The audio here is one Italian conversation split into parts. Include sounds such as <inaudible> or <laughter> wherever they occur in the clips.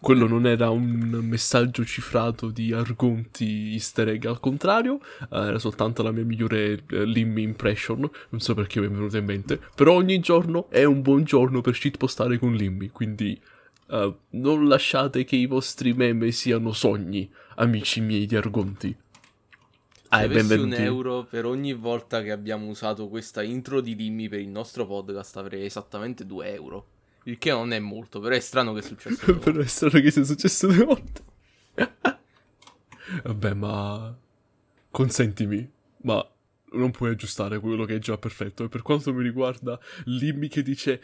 Quello non era un messaggio cifrato di Argonti easter egg, al contrario, eh, era soltanto la mia migliore eh, Limmy impression, non so perché mi è venuta in mente, però ogni giorno è un buon giorno per shitpostare con Limmy, quindi eh, non lasciate che i vostri meme siano sogni, amici miei di Argonti. Se ah, avessi un euro per ogni volta che abbiamo usato questa intro di Limmy per il nostro podcast avrei esattamente 2 euro. Il che non è molto, però è strano che è successo. <laughs> però è strano che sia successo due volte. <laughs> Vabbè, ma consentimi, ma non puoi aggiustare quello che è già perfetto. E per quanto mi riguarda, Limmy che dice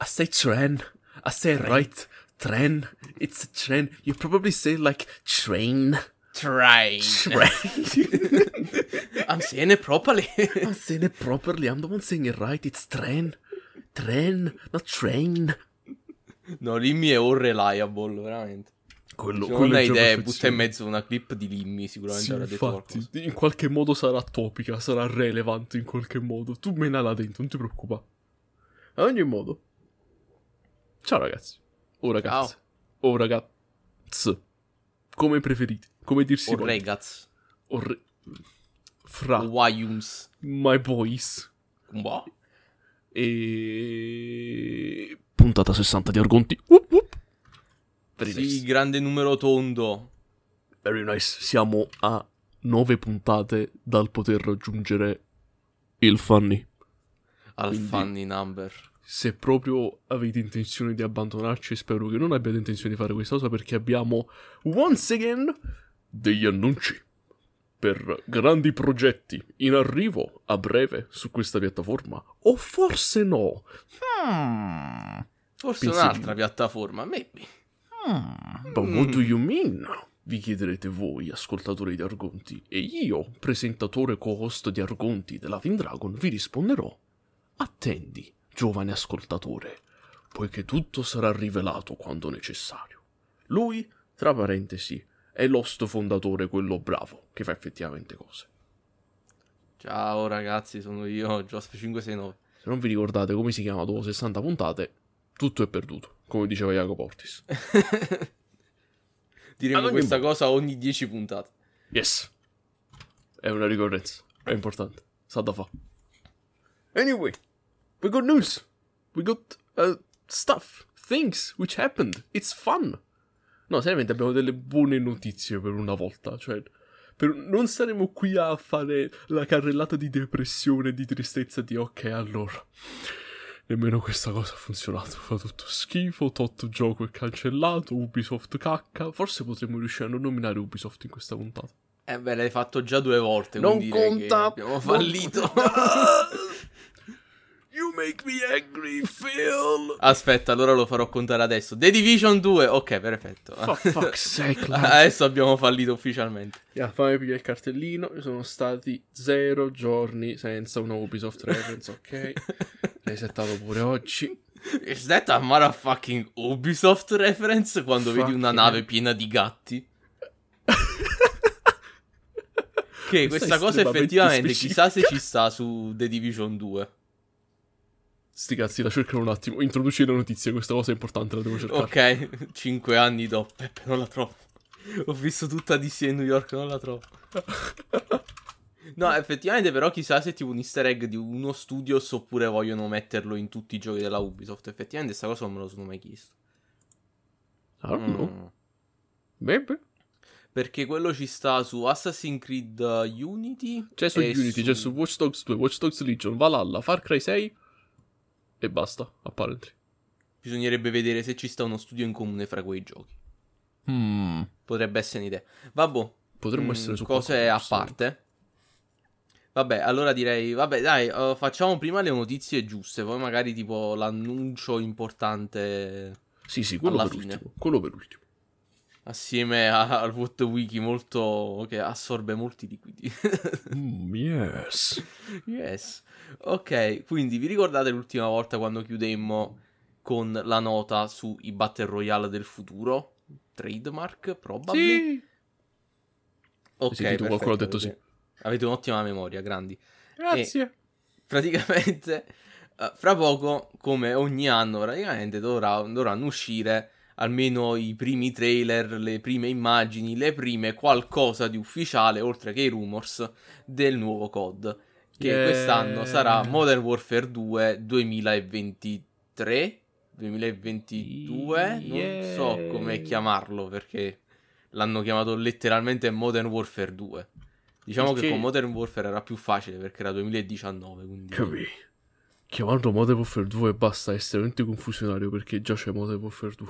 I say train, I say right, train, it's a train. You probably say like train. Train. Train. <laughs> I'm saying it properly. I'm saying it properly. I'm the one saying it right. It's train. Train, not train. No, Limmy è unreliable, veramente. Quello, Se non hai idee, butta in mezzo una clip di Limmy, sicuramente sì, avrà detto qualcosa. In qualche modo sarà topica, sarà relevante in qualche modo. Tu me là dentro, non ti preoccupa. Ad ogni modo. Ciao ragazzi. O ragazzi. O ragazzi. Come preferite. Come dirsi O ragazzi. O re... Fra. Wayums. My boys. Wow. E... Puntata 60 di Argonti. Up, up. Very sì, nice. grande numero tondo. Very nice. Siamo a 9 puntate dal poter raggiungere il funny. Al Quindi, funny number. Se proprio avete intenzione di abbandonarci, spero che non abbiate intenzione di fare questa cosa perché abbiamo once again degli annunci per grandi progetti in arrivo a breve su questa piattaforma. O forse no. Hmm. Forse Pensi un'altra di... piattaforma, maybe. Hmm. But what do you mean? Vi chiederete voi, ascoltatori di Argonti, e io, presentatore co-host di Argonti della Vindragon, vi risponderò. Attendi, giovane ascoltatore, poiché tutto sarà rivelato quando necessario. Lui, tra parentesi, è l'host fondatore, quello bravo, che fa effettivamente cose. Ciao ragazzi, sono io, Josp569. Se non vi ricordate come si chiama dopo 60 puntate, tutto è perduto, come diceva Jacopo Portis. <laughs> Diremo questa modo. cosa ogni 10 puntate. Yes. È una ricorrenza, è importante, sa da fa. Anyway, we got news. We got uh, stuff, things which happened. It's fun. No, seriamente abbiamo delle buone notizie per una volta. Cioè, per... non saremo qui a fare la carrellata di depressione, di tristezza, di ok, allora. Nemmeno questa cosa ha funzionato. Fa tutto schifo. Tot gioco è cancellato. Ubisoft cacca. Forse potremmo riuscire a non nominare Ubisoft in questa puntata. Eh beh, l'hai fatto già due volte. Non conta. Abbiamo fallito. <laughs> <laughs> You make me angry, Phil. Aspetta, allora lo farò contare adesso. The Division 2. Ok, perfetto. For fuck's sake. <laughs> adesso abbiamo fallito ufficialmente. Yeah, fammi pigliare il cartellino. Sono stati zero giorni senza una Ubisoft reference, ok? <laughs> L'hai settato pure oggi. Is that a motherfucking Ubisoft reference quando Fuck vedi una nave piena di gatti? <laughs> che questa cosa effettivamente specifica. chissà se ci sta su The Division 2. Sti cazzi, la cercano un attimo. Introduci le notizie, questa cosa è importante, la devo cercare. Ok, <laughs> cinque anni dopo. Peppe, non la trovo. Ho visto tutta DC a New York, non la trovo. <laughs> No, effettivamente, però, chissà se è tipo un easter egg di uno studios oppure vogliono metterlo in tutti i giochi della Ubisoft. Effettivamente, questa cosa non me lo sono mai chiesto. I don't know. Mm. Maybe. Perché quello ci sta su Assassin's Creed Unity. C'è su Unity, su... c'è su Watch Dogs 2, Watch Dogs Legion, Valhalla, Far Cry 6 e basta, apparently. Bisognerebbe vedere se ci sta uno studio in comune fra quei giochi. Hmm. Potrebbe essere un'idea. Vabbè. Potremmo mm, essere su cose a parte. Vabbè, allora direi, vabbè, dai, uh, facciamo prima le notizie giuste, poi magari tipo l'annuncio importante. Sì, sì, quello, per fine. ultimo, quello per ultimo. Assieme a, al What Wiki molto che assorbe molti liquidi. mm, yes. <laughs> Yes. Ok, quindi vi ricordate l'ultima volta quando chiudemmo con la nota sui Battle Royale del futuro? Trademark, probably? Sì. Ok, perfetto, qualcuno ha detto sì. Avete un'ottima memoria, grandi. Grazie. E <laughs> praticamente Uh, fra poco, come ogni anno praticamente, dovrà, dovranno uscire almeno i primi trailer, le prime immagini, le prime qualcosa di ufficiale, oltre che i rumors, del nuovo COD. Che yeah. quest'anno sarà Modern Warfare 2 2023. 2022, yeah. non so come chiamarlo perché l'hanno chiamato letteralmente Modern Warfare 2. Diciamo perché... che con Modern Warfare era più facile perché era 2019. Quindi... Capì. Chiamarlo Modern Warfare 2 basta è estremamente confusionario perché già c'è Modern Warfare 2.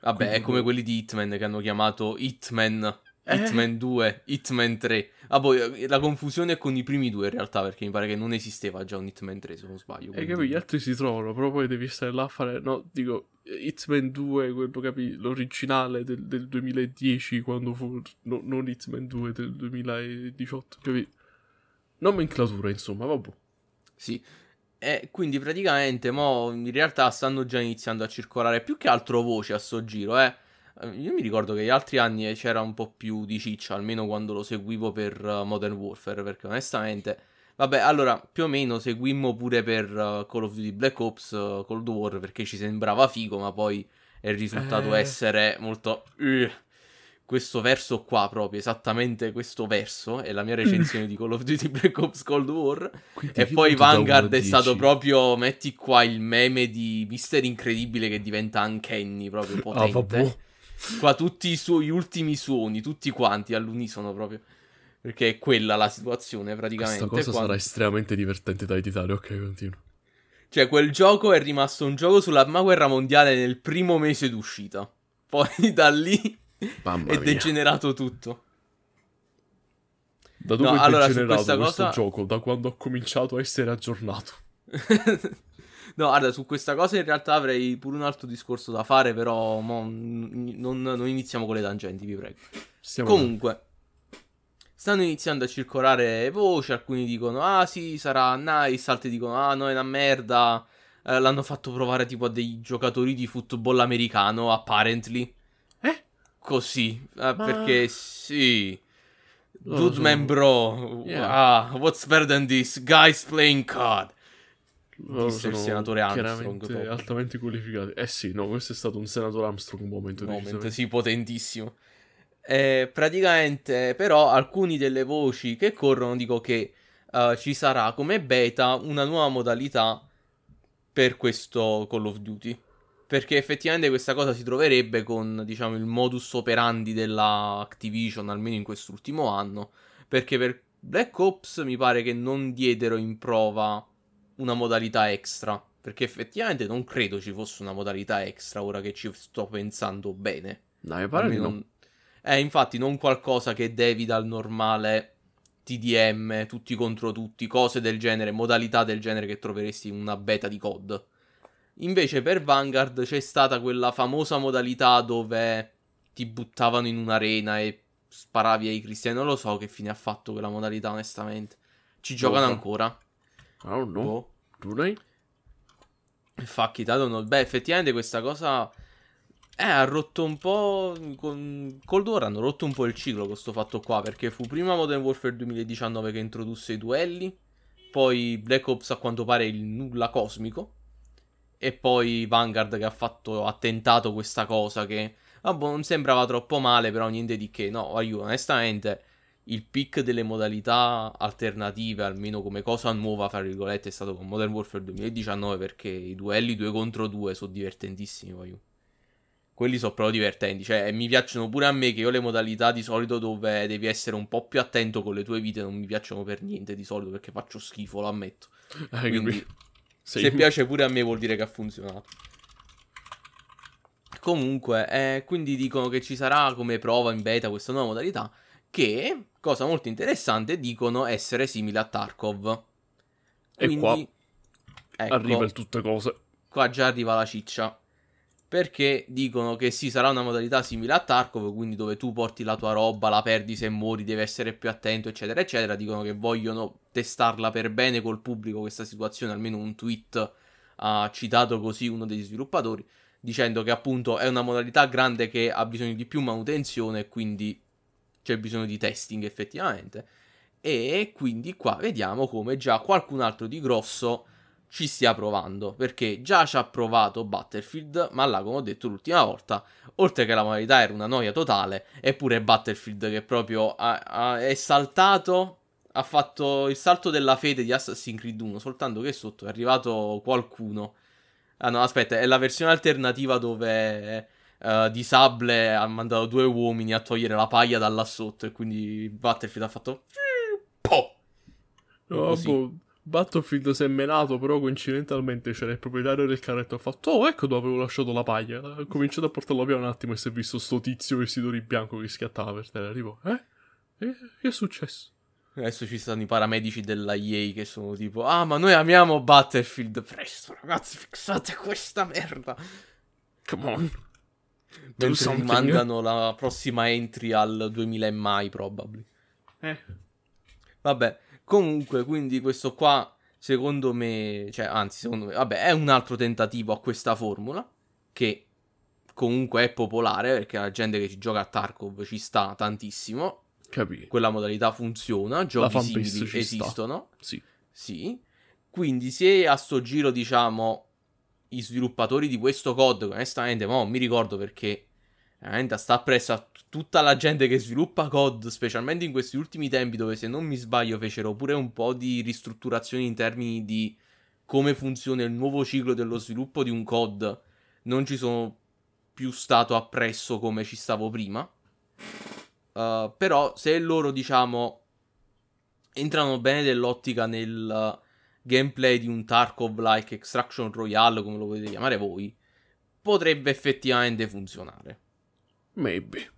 Vabbè, quindi... è come quelli di Hitman che hanno chiamato Hitman eh? Hitman 2, Hitman 3. Ah, poi eh, la confusione è con i primi due in realtà, perché mi pare che non esisteva già un Hitman 3, se non sbaglio. Quindi... E capi, gli altri si trovano, però poi devi stare là a fare... No, dico, Hitman 2, quello, capi, l'originale del, del 2010, quando fu... No, non Hitman 2 del 2018, capi? Nomenclatura, insomma, vabbè. Sì. E quindi praticamente, mo, in realtà stanno già iniziando a circolare più che altro voci a sto giro, eh eh, io mi ricordo che gli altri anni c'era un po' più di ciccia, almeno quando lo seguivo per uh, Modern Warfare, perché onestamente... Vabbè, allora, più o meno seguimmo pure per uh, Call of Duty Black Ops Cold War, perché ci sembrava figo, ma poi è risultato eh... essere molto... questo verso qua proprio, esattamente questo verso, è la mia recensione <laughs> di Call of Duty Black Ops Cold War. Quindi e poi Vanguard è stato proprio, metti qua il meme di Mister Incredibile che diventa Uncanny, proprio ah, potente. Ah, Qua tutti i suoi ultimi suoni, tutti quanti all'unisono proprio. Perché è quella la situazione praticamente. Questa cosa quando... sarà estremamente divertente da editare, ok, continuo. Cioè, quel gioco è rimasto un gioco sulla prima guerra mondiale nel primo mese d'uscita. Poi da lì Mamma è mia. degenerato tutto. Da dove no, è allora, degenerato questo cosa... gioco? Da quando ho cominciato a essere aggiornato. <laughs> No, guarda, su questa cosa in realtà avrei pure un altro discorso da fare, però mo, non, non, iniziamo con le tangenti, vi prego. Stiamo Comunque, là. stanno iniziando a circolare voci, alcuni dicono, ah sì, sarà nice, altri dicono, ah no, è una merda. Eh, l'hanno fatto provare tipo a dei giocatori di football americano, apparently. Eh? Così, eh, Ma... perché sì... Dude man bro, yeah. ah, what's better than this? Guys playing card disse il senatore Armstrong. Chiaramente altamente qualificati. Eh sì, no, questo è stato un senatore Armstrong un momento. Un momento, sì, potentissimo. Eh, praticamente, però, alcuni delle voci che corrono dico che uh, ci sarà come beta una nuova modalità per questo Call of Duty. Perché effettivamente questa cosa si troverebbe con, diciamo, il modus operandi della Activision, almeno in quest'ultimo anno. Perché per Black Ops mi pare che non diedero in prova una modalità extra. Perché effettivamente non credo ci fosse una modalità extra ora che ci sto pensando bene. No, mi pare di non... no. Eh, infatti, non qualcosa che devi dal normale TDM, tutti contro tutti, cose del genere, modalità del genere che troveresti in una beta di COD. Invece per Vanguard c'è stata quella famosa modalità dove ti buttavano in un'arena e sparavi ai cristiani. Non lo so che fine ha fatto quella modalità, onestamente. Ci giocano ancora. I don't know. Boh. Do they? Fuck it, I don't know. Beh, effettivamente questa cosa... Eh, ha rotto un po'. Con Cold War hanno rotto un po' il ciclo con questo fatto qua. Perché fu prima Modern Warfare 2019 che introdusse i duelli. Poi Black Ops a quanto pare il nulla cosmico. E poi Vanguard che ha fatto. Ha tentato questa cosa che. Vabbè, non sembrava troppo male, però niente di che. No, aiuto, onestamente il pick delle modalità alternative, almeno come cosa nuova, fra virgolette, è stato con Modern Warfare 2019 perché i duelli 2 contro 2 sono divertentissimi, voglio. Quelli sono proprio divertenti, cioè mi piacciono pure a me che io le modalità di solito dove devi essere un po' più attento con le tue vite non mi piacciono per niente di solito perché faccio schifo, lo ammetto. Eh, <laughs> Quindi <laughs> se piace pure a me vuol dire che ha funzionato. Comunque, eh, quindi dicono che ci sarà come prova in beta questa nuova modalità che, cosa molto interessante, dicono essere simile a Tarkov. Quindi, e qua ecco, arriva il tutte cose. Qua già arriva la ciccia. Perché dicono che sì, sarà una modalità simile a Tarkov, quindi dove tu porti la tua roba, la perdi se muori, devi essere più attento, eccetera, eccetera. Dicono che vogliono testarla per bene col pubblico questa situazione, almeno un tweet ha citato così uno degli sviluppatori, dicendo che appunto è una modalità grande che ha bisogno di più manutenzione e quindi c'è bisogno di testing effettivamente. E quindi qua vediamo come già qualcun altro di grosso ci stia provando, perché già ci ha provato Battlefield, ma là, come ho detto l'ultima volta, oltre che la modalità era una noia totale, eppure Battlefield che proprio ha, ha, è saltato, ha fatto il salto della fede di Assassin's Creed 1, soltanto che sotto è arrivato qualcuno. Ah no, aspetta, è la versione alternativa dove uh, di Sable ha mandato due uomini a togliere la paglia da là sotto e quindi Battlefield ha fatto... Po! No, boh, Battlefield si è menato, però coincidentalmente c'era il proprietario del carretto. Ha fatto, oh, ecco dove avevo lasciato la paglia. Ha cominciato a portarlo via un attimo e si è visto sto tizio vestito di bianco che schiattava per terra. Tipo, eh? eh? Che è successo? Adesso ci stanno i paramedici della EA che sono tipo, ah, ma noi amiamo Battlefield. Presto, ragazzi, fissate questa merda. Come on. Mentre mandano la prossima entry al 2000 e mai, probably. Eh. Vabbè, Comunque, quindi questo qua, secondo me, cioè, anzi, secondo me, vabbè, è un altro tentativo a questa formula, che comunque è popolare, perché la gente che ci gioca a Tarkov ci sta tantissimo. Capì. Quella modalità funziona, giochi simili esistono. Sì. Sì. Quindi se a sto giro, diciamo, i sviluppatori di questo code, onestamente, non mi ricordo perché veramente sta appresso a tutta la gente che sviluppa COD, specialmente in questi ultimi tempi dove se non mi sbaglio fecero pure un po' di ristrutturazioni in termini di come funziona il nuovo ciclo dello sviluppo di un COD, non ci sono più stato appresso come ci stavo prima. Uh, però se loro diciamo entrano bene dell'ottica nel gameplay di un Tarkov-like Extraction Royale, come lo potete chiamare voi, potrebbe effettivamente funzionare. Maybe.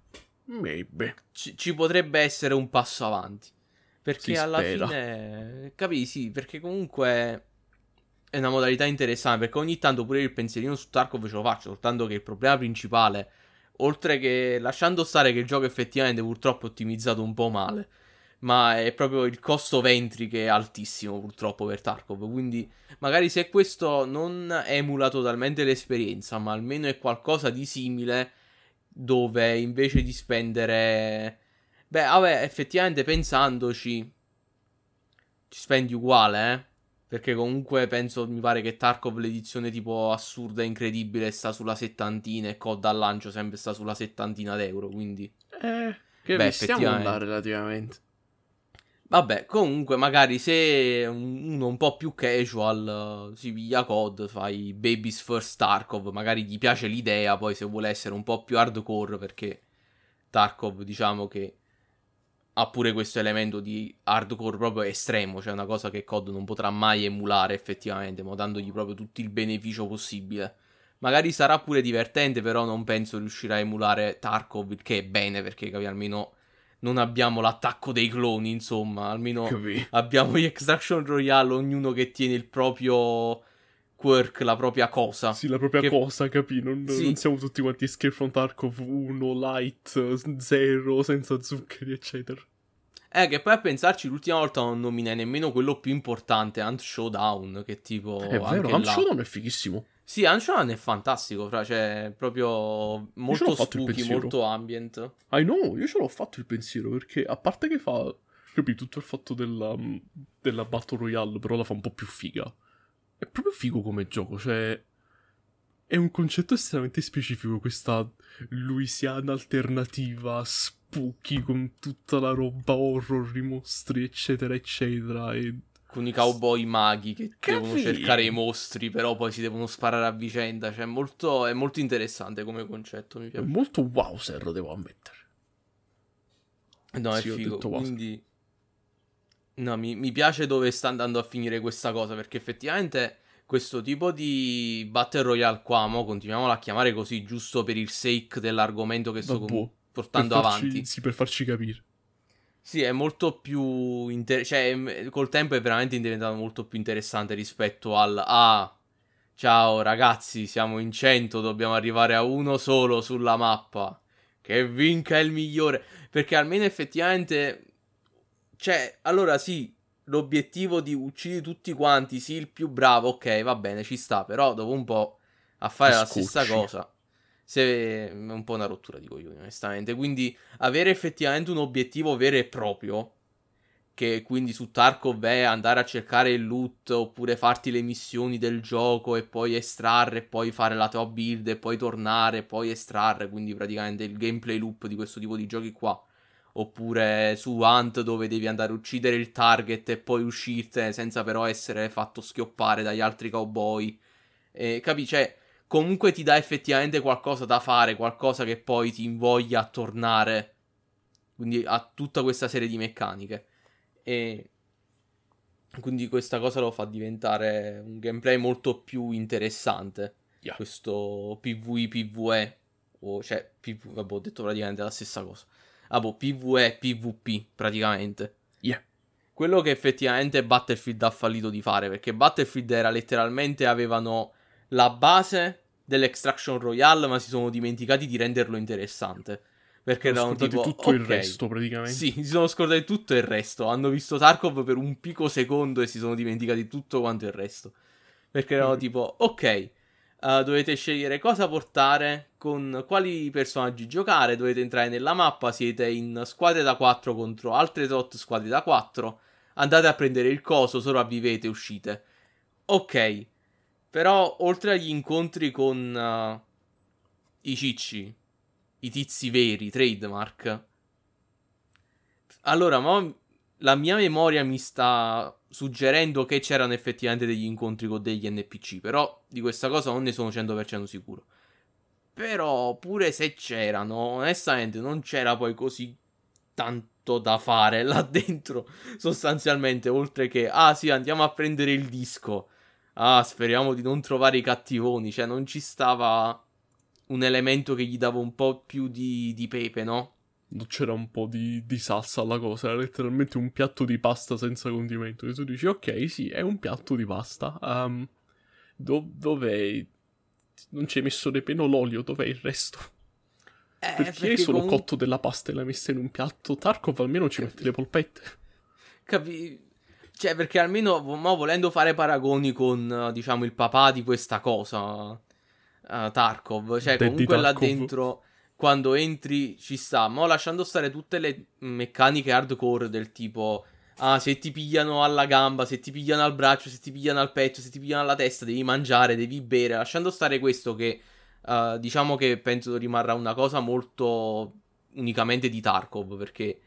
Maybe. Ci, ci potrebbe essere un passo avanti. Perché si alla spera. fine. Capisci? Sì, perché comunque. È una modalità interessante. Perché ogni tanto pure il pensierino su Tarkov ce lo faccio. Soltanto che il problema principale. Oltre che. Lasciando stare che il gioco effettivamente purtroppo è ottimizzato un po' male. Ma è proprio il costo ventri che è altissimo purtroppo per Tarkov. Quindi magari se questo non emula totalmente l'esperienza, ma almeno è qualcosa di simile dove invece di spendere... Beh, vabbè, effettivamente pensandoci, ci spendi uguale, eh? Perché comunque penso, mi pare che Tarkov l'edizione tipo assurda e incredibile sta sulla settantina e COD al lancio sempre sta sulla settantina d'euro, quindi... Eh, che Beh, stiamo là relativamente. Vabbè, comunque, magari se uno un po' più casual si piglia COD, fai Baby's First Tarkov, magari gli piace l'idea, poi se vuole essere un po' più hardcore, perché Tarkov diciamo che ha pure questo elemento di hardcore proprio estremo, cioè una cosa che COD non potrà mai emulare effettivamente, ma dandogli proprio tutto il beneficio possibile. Magari sarà pure divertente, però non penso riuscirà a emulare Tarkov, il che è bene, perché capi, almeno non abbiamo l'attacco dei cloni, insomma, almeno Capì. abbiamo gli Extraction Royale, ognuno che tiene il proprio quirk, la propria cosa. Sì, la propria che... cosa, capì? Non, sì. non, siamo tutti quanti Escape from Tarkov 1, Light, 0, senza zuccheri, eccetera. Eh, che poi a pensarci l'ultima volta non nominai nemmeno quello più importante, Ant Showdown, che tipo... È vero, Ant Showdown è fighissimo. Sì, Unshine è fantastico, fra, cioè, proprio molto spooky, molto ambient. I know, io ce l'ho fatto il pensiero, perché a parte che fa, capi, tutto il fatto della, della Battle Royale, però la fa un po' più figa. È proprio figo come gioco, cioè... È un concetto estremamente specifico, questa Louisiana alternativa, spooky, con tutta la roba horror, i mostri, eccetera, eccetera, e con i cowboy maghi che Capì. devono cercare i mostri, però poi si devono sparare a vicenda. Cioè, molto, è molto interessante come concetto. Mi piace. È molto wowser, devo ammettere. No, sì, è figo. Quindi, no, mi, mi piace dove sta andando a finire questa cosa. Perché effettivamente questo tipo di Battle Royale qua, mo continuiamo a chiamare così, giusto per il sake dell'argomento che sto com- portando farci, avanti. Sì, per farci capire. Sì, è molto più. Inter- cioè, col tempo è veramente diventato molto più interessante rispetto al. Ah, ciao ragazzi, siamo in 100, dobbiamo arrivare a uno solo sulla mappa. Che vinca il migliore. Perché almeno effettivamente. Cioè, allora sì, l'obiettivo di uccidere tutti quanti, sì, il più bravo, ok, va bene, ci sta. Però dopo un po' a fare la stessa cosa se è un po' una rottura di coglioni, onestamente. Quindi avere effettivamente un obiettivo vero e proprio che quindi su Tarkov è andare a cercare il loot oppure farti le missioni del gioco e poi estrarre e poi fare la tua build e poi tornare e poi estrarre, quindi praticamente il gameplay loop di questo tipo di giochi qua. Oppure su Hunt dove devi andare a uccidere il target e poi uscirtene senza però essere fatto schioppare dagli altri cowboy. E, capi? Cioè, comunque ti dà effettivamente qualcosa da fare, qualcosa che poi ti invoglia a tornare. Quindi ha tutta questa serie di meccaniche. E quindi questa cosa lo fa diventare un gameplay molto più interessante. Yeah. Questo PvE, PvE, o cioè, PV, vabbè, ho detto praticamente la stessa cosa. Ah, boh, PvE, PvP, praticamente. Yeah. Quello che effettivamente Battlefield ha fallito di fare, perché Battlefield era letteralmente, avevano la base dell'Extraction Royale, ma si sono dimenticati di renderlo interessante. Perché erano tipo tutto il ok, resto, praticamente. Sì, si sono scordati tutto il resto. Hanno visto Tarkov per un pico secondo e si sono dimenticati tutto quanto il resto. Perché erano Mm. tipo, ok, eh, dovete scegliere cosa portare, con quali personaggi giocare, dovete entrare nella mappa, siete in squadre da 4 contro altre tot squadre da 4, andate a prendere il coso, sopravvivete, uscite. Ok, però oltre agli incontri con eh, i cicci, i tizi veri, trademark, allora, ma la mia memoria mi sta suggerendo che c'erano effettivamente degli incontri con degli NPC, però di questa cosa non ne sono 100% sicuro. Però pure se c'erano, onestamente non c'era poi così tanto da fare <laughs> là dentro, sostanzialmente, oltre che, ah sì, andiamo a prendere il disco. Ah, speriamo di non trovare i cattivoni, cioè non ci stava un elemento che gli dava un po' più di, di pepe, no? Non c'era un po' di, di salsa alla cosa, era letteralmente un piatto di pasta senza condimento. E tu dici, ok, sì, è un piatto di pasta. Um, do- dov'è? Non ci hai messo nemmeno l'olio, dov'è il resto? Eh, Perché hai solo comunque- cotto della pasta e l'hai messa in un piatto? Tarkov almeno ci mette le polpette. Capi... Cioè, perché almeno, mo, volendo fare paragoni con, eh, diciamo, il papà di questa cosa, eh, Tarkov, cioè, Daddy comunque là Tarkov. dentro, quando entri, ci sta, ma lasciando stare tutte le meccaniche hardcore del tipo, ah, se ti pigliano alla gamba, se ti pigliano al braccio, se ti pigliano al petto, se ti pigliano alla testa, devi mangiare, devi bere, lasciando stare questo che, eh, diciamo che penso rimarrà una cosa molto unicamente di Tarkov, perché...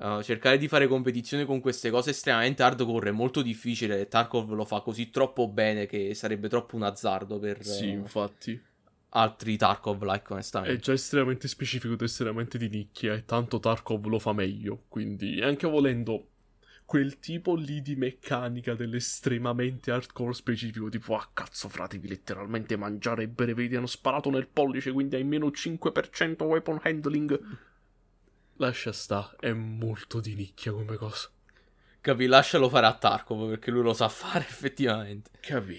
Uh, cercare di fare competizione con queste cose estremamente hardcore è molto difficile Tarkov lo fa così troppo bene che sarebbe troppo un azzardo per Sì, eh, infatti. altri Tarkov-like, È onestamente. già estremamente specifico ed estremamente di nicchia e tanto Tarkov lo fa meglio. Quindi, anche volendo quel tipo lì di meccanica dell'estremamente hardcore specifico, tipo, ah cazzo frate, devi letteralmente mangiare e bere, vedi, hanno sparato nel pollice, quindi hai meno 5% weapon handling. Lascia sta, è molto di nicchia come cosa. Capi, lascialo fare a Tarkov perché lui lo sa <laughs> fare effettivamente. Capì?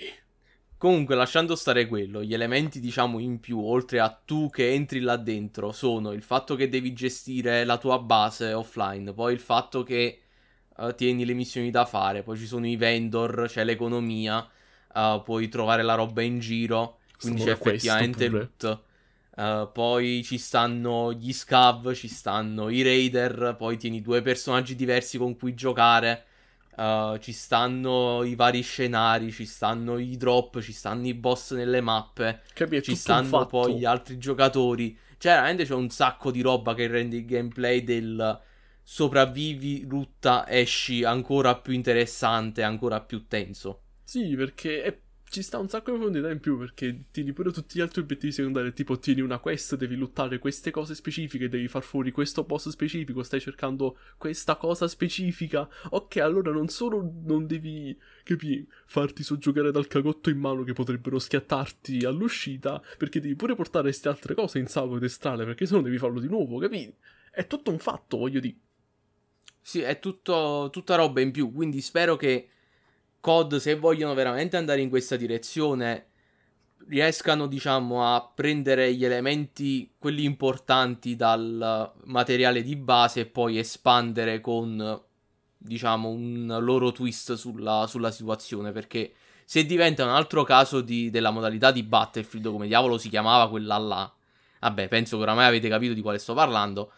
Comunque, lasciando stare quello, gli elementi, diciamo, in più, oltre a tu che entri là dentro, sono il fatto che devi gestire la tua base offline, poi il fatto che eh, tieni le missioni da fare, poi ci sono i vendor, c'è l'economia, eh, puoi trovare la roba in giro, quindi Stanno c'è effettivamente loot. Eh, poi ci stanno gli scav, ci stanno i raider, poi tieni due personaggi diversi con cui giocare. Uh, ci stanno i vari scenari, ci stanno i drop, ci stanno i boss nelle mappe, Capì? È ci stanno poi gli altri giocatori. Cioè, veramente c'è un sacco di roba che rende il gameplay del sopravvivi, lutta, esci ancora più interessante, ancora più tenso. Sì, perché è- ci sta un sacco di profondità in più perché tieni pure tutti gli altri obiettivi secondari, tipo tieni una quest, devi lottare queste cose specifiche, devi far fuori questo boss specifico, stai cercando questa cosa specifica. Ok, allora non solo non devi, capi, farti soggiogare dal cagotto in mano che potrebbero schiattarti all'uscita, perché devi pure portare queste altre cose in salvo ed estrale, perché sennò devi farlo di nuovo, capi? È tutto un fatto, voglio dire. Sì, è tutto, tutta roba in più, quindi spero che COD, se vogliono veramente andare in questa direzione, riescano, diciamo, a prendere gli elementi, quelli importanti dal materiale di base e poi espandere con, diciamo, un loro twist sulla, sulla situazione, perché se diventa un altro caso di- della modalità di Battlefield, come diavolo si chiamava quella là, vabbè, penso che oramai avete capito di quale sto parlando,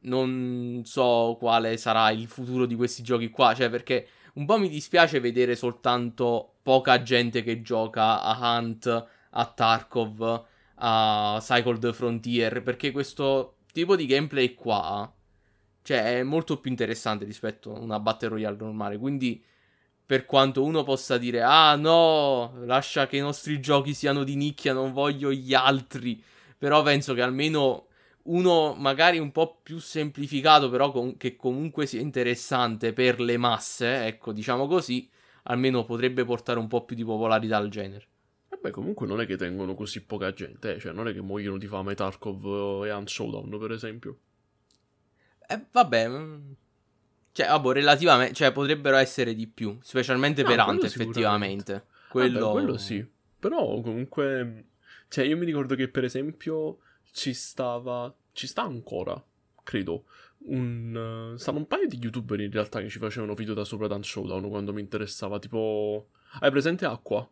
non so quale sarà il futuro di questi giochi qua, cioè perché un po' mi dispiace vedere soltanto poca gente che gioca a Hunt, a Tarkov, a Cycle the Frontier, perché questo tipo di gameplay qua, cioè, è molto più interessante rispetto a una Battle Royale normale, quindi per quanto uno possa dire "Ah, no, lascia che i nostri giochi siano di nicchia, non voglio gli altri", però penso che almeno uno magari un po' più semplificato, però com- che comunque sia interessante per le masse, ecco, diciamo così, almeno potrebbe portare un po' più di popolarità al genere. Vabbè, comunque non è che tengono così poca gente, eh? cioè non è che muoiono di fame Tarkov e Hunt Showdown, per esempio. Eh, vabbè, mm, cioè, vabbè, relativamente, cioè, potrebbero essere di più, specialmente No, per Hunt, effettivamente. Quello... Quello... quello sì. Però comunque... Cioè, io mi ricordo che per esempio ci stava... Ci sta ancora, credo. Un... eh, stanno un paio di youtuber in realtà che ci facevano video da sopra Dance Showdown quando mi interessava. Tipo... Hai presente Acqua?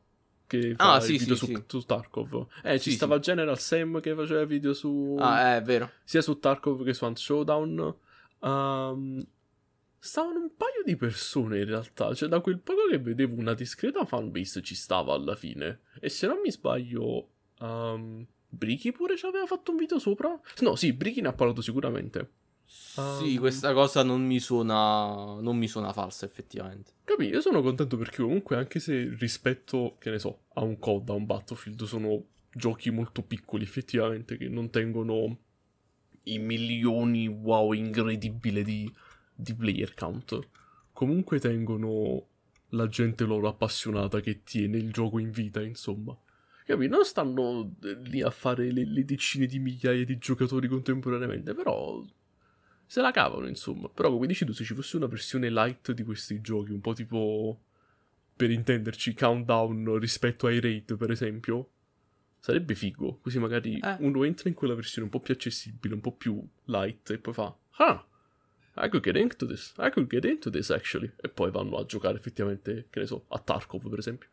Che fa Ah, sì, video sì, su, sì. su Tarkov. Eh, ci stava General Sam che faceva video su... Ah, è vero. sia su Tarkov che su Hunt Showdown. Ehm, stavano un paio di persone in realtà. Cioè, da quel poco che vedevo, una discreta fanbase ci stava alla fine. E se non mi sbaglio, um, Briki pure ci aveva fatto un video sopra? No, sì, Briki ne ha parlato sicuramente. Sì, Um, questa cosa non mi suona. Non mi suona falsa, effettivamente. Capì? Io sono contento perché comunque, anche se rispetto, che ne so, a un COD, a un Battlefield, sono giochi molto piccoli, effettivamente, che non tengono i milioni, wow, incredibile di, di player count. Comunque tengono la gente loro appassionata che tiene il gioco in vita, insomma. Capì? Non stanno eh, lì a fare le, le decine di migliaia di giocatori contemporaneamente, però se la cavano, insomma. Però, come dici tu, se ci fosse una versione light di questi giochi, un po' tipo, per intenderci, countdown rispetto ai raid, per esempio, sarebbe figo. Così magari Eh. uno entra in quella versione un po' più accessibile, un po' più light, e poi fa, ah, I could get into this, I could get into this, actually. E poi vanno a giocare effettivamente, che ne so, a Tarkov, per esempio.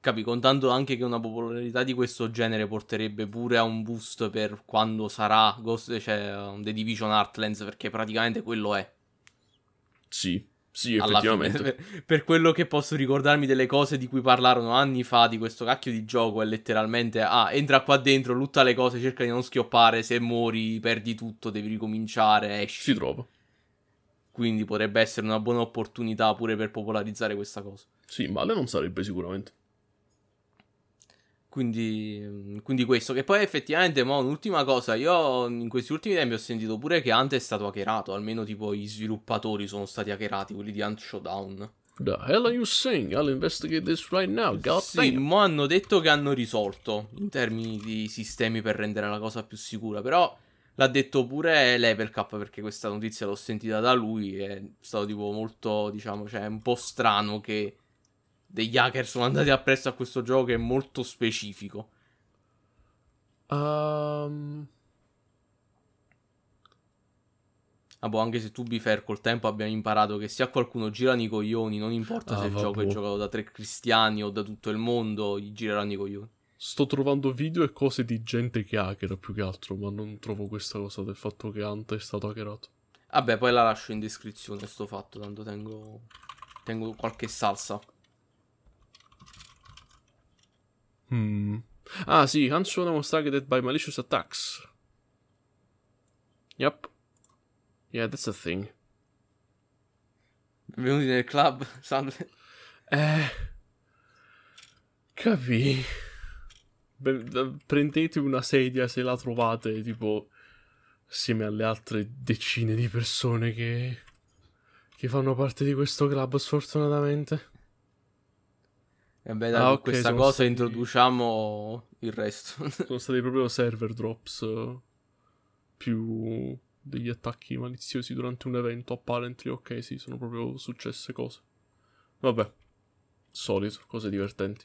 Capi, contando anche che una popolarità di questo genere porterebbe pure a un boost per quando sarà Ghost, cioè, um, The Division Heartlands, perché praticamente quello è. Sì, sì, effettivamente. fine, <laughs> per, per quello che posso ricordarmi delle cose di cui parlarono anni fa di questo cacchio di gioco è letteralmente ah, entra qua dentro, lutta le cose, cerca di non schioppare, se muori perdi tutto, devi ricominciare, esci. Si trova. Quindi potrebbe essere una buona opportunità pure per popolarizzare questa cosa. Sì, male non sarebbe sicuramente. Quindi, mm, quindi questo, che poi effettivamente, mo, un'ultima cosa, io in questi ultimi tempi ho sentito pure che Hunt è stato hackerato, almeno tipo gli sviluppatori sono stati hackerati, quelli di Hunt Showdown. The hell are you saying? I'll investigate this right now. God Sì, mo hanno detto che hanno risolto in termini di sistemi per rendere la cosa più sicura, però l'ha detto pure Levelcap perché questa notizia l'ho sentita da lui, è stato tipo molto, diciamo, cioè un po' strano che degli hacker sono andati appresso a questo gioco che è molto specifico. Um, Ah, boh, anche se tu, Bifer, col tempo abbiamo imparato che se a qualcuno girano i coglioni, non importa Ah, se il gioco è vabbè. giocato da tre cristiani o da tutto il mondo, gli gireranno i coglioni. sto trovando video e cose di gente che hackera più che altro, ma non trovo questa cosa del fatto che Hunt è stato hackerato. Vabbè, poi la lascio in descrizione sto fatto, tanto tengo, tengo qualche salsa. Hmm. Ah sì, Showdown was targeted by malicious attacks. Yep. Yeah, that's a thing. Benvenuti nel club, <laughs> salve. Eh... Capì. Prendete una sedia se la trovate, tipo, assieme alle altre decine di persone che... che fanno parte di questo club, sfortunatamente. E beh, dai, Ah, con ok, questa cosa stati- introduciamo il resto. <laughs> Sono stati proprio server drops eh, più degli attacchi maliziosi durante un evento, apparently. Ok, sì, sono proprio successe cose. Vabbè, solito, cose divertenti.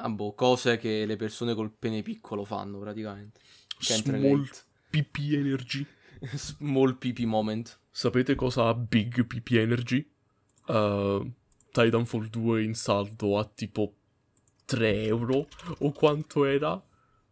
ah, boh, cose che le persone col pene piccolo fanno praticamente. Small. PP Energy. <laughs> Small PP moment. Sapete cosa ha Big PP Energy? Uh, Titanfall 2 in saldo a tipo 3 euro o quanto era?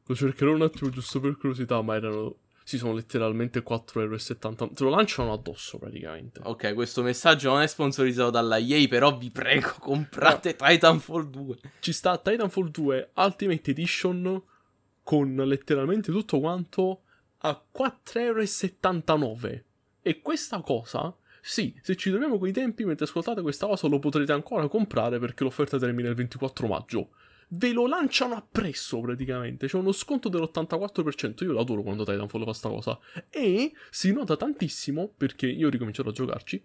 Lo cercherò un attimo giusto per curiosità, ma erano Sì, sono letteralmente 4,70€. Te lo lanciano addosso praticamente. Ok, questo messaggio non è sponsorizzato dalla EA, però vi prego, <laughs> comprate no. Titanfall 2. Ci sta Titanfall 2 Ultimate Edition con letteralmente tutto quanto a 4,79€. E questa cosa, sì, se ci troviamo con i tempi mentre ascoltate questa cosa lo potrete ancora comprare perché l'offerta termina il 24 maggio ve lo lanciano appresso praticamente. C'è uno sconto dell'84%. Io l'adoro quando Titanfall fa sta cosa. E si nota tantissimo perché io ho ricominciato a giocarci.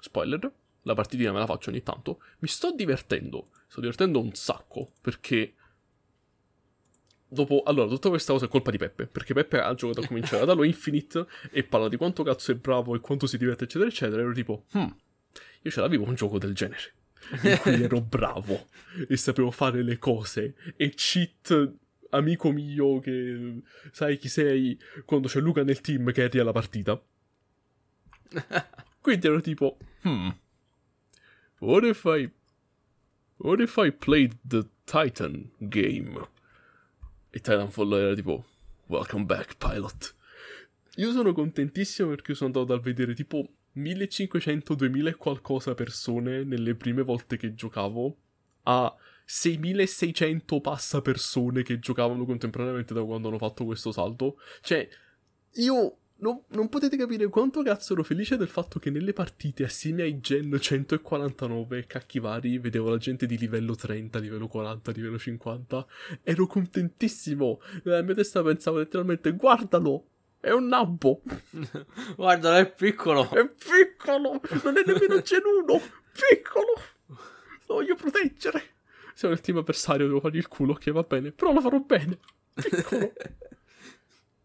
Spoiler, la partitina me la faccio ogni tanto. Mi sto divertendo. Sto divertendo un sacco perché. Dopo, allora, tutta questa cosa è colpa di Peppe. Perché Peppe ha giocato a cominciare da Halo Infinite e parla di quanto cazzo è bravo e quanto si diverte, eccetera, eccetera. E ero tipo, hmm, io ce l'avevo un gioco del genere in cui ero bravo e sapevo fare le cose. E cheat amico mio che sai chi sei quando c'è Luca nel team che arriva la partita. <laughs> Quindi ero tipo hmm what if I what if I played the Titan game? E Titanfall era tipo welcome back pilot. Io sono contentissimo perché sono andato a vedere tipo 1500-2000 e qualcosa persone nelle prime volte che giocavo a 6600 passa persone che giocavano contemporaneamente da quando hanno fatto questo salto. Cioè, io non, non, potete capire quanto cazzo ero felice del fatto che nelle partite, assieme ai gen 149 cacchi vari, vedevo la gente di livello 30, livello 40, livello 50. Ero contentissimo. Nella mia testa pensavo letteralmente, guardalo, è un nabbo. <laughs> Guarda, è piccolo. È piccolo. Non è nemmeno genuno. Piccolo. Lo voglio proteggere. Siamo nel team avversario, devo fargli il culo, che va bene. Però lo farò bene. Piccolo. <laughs>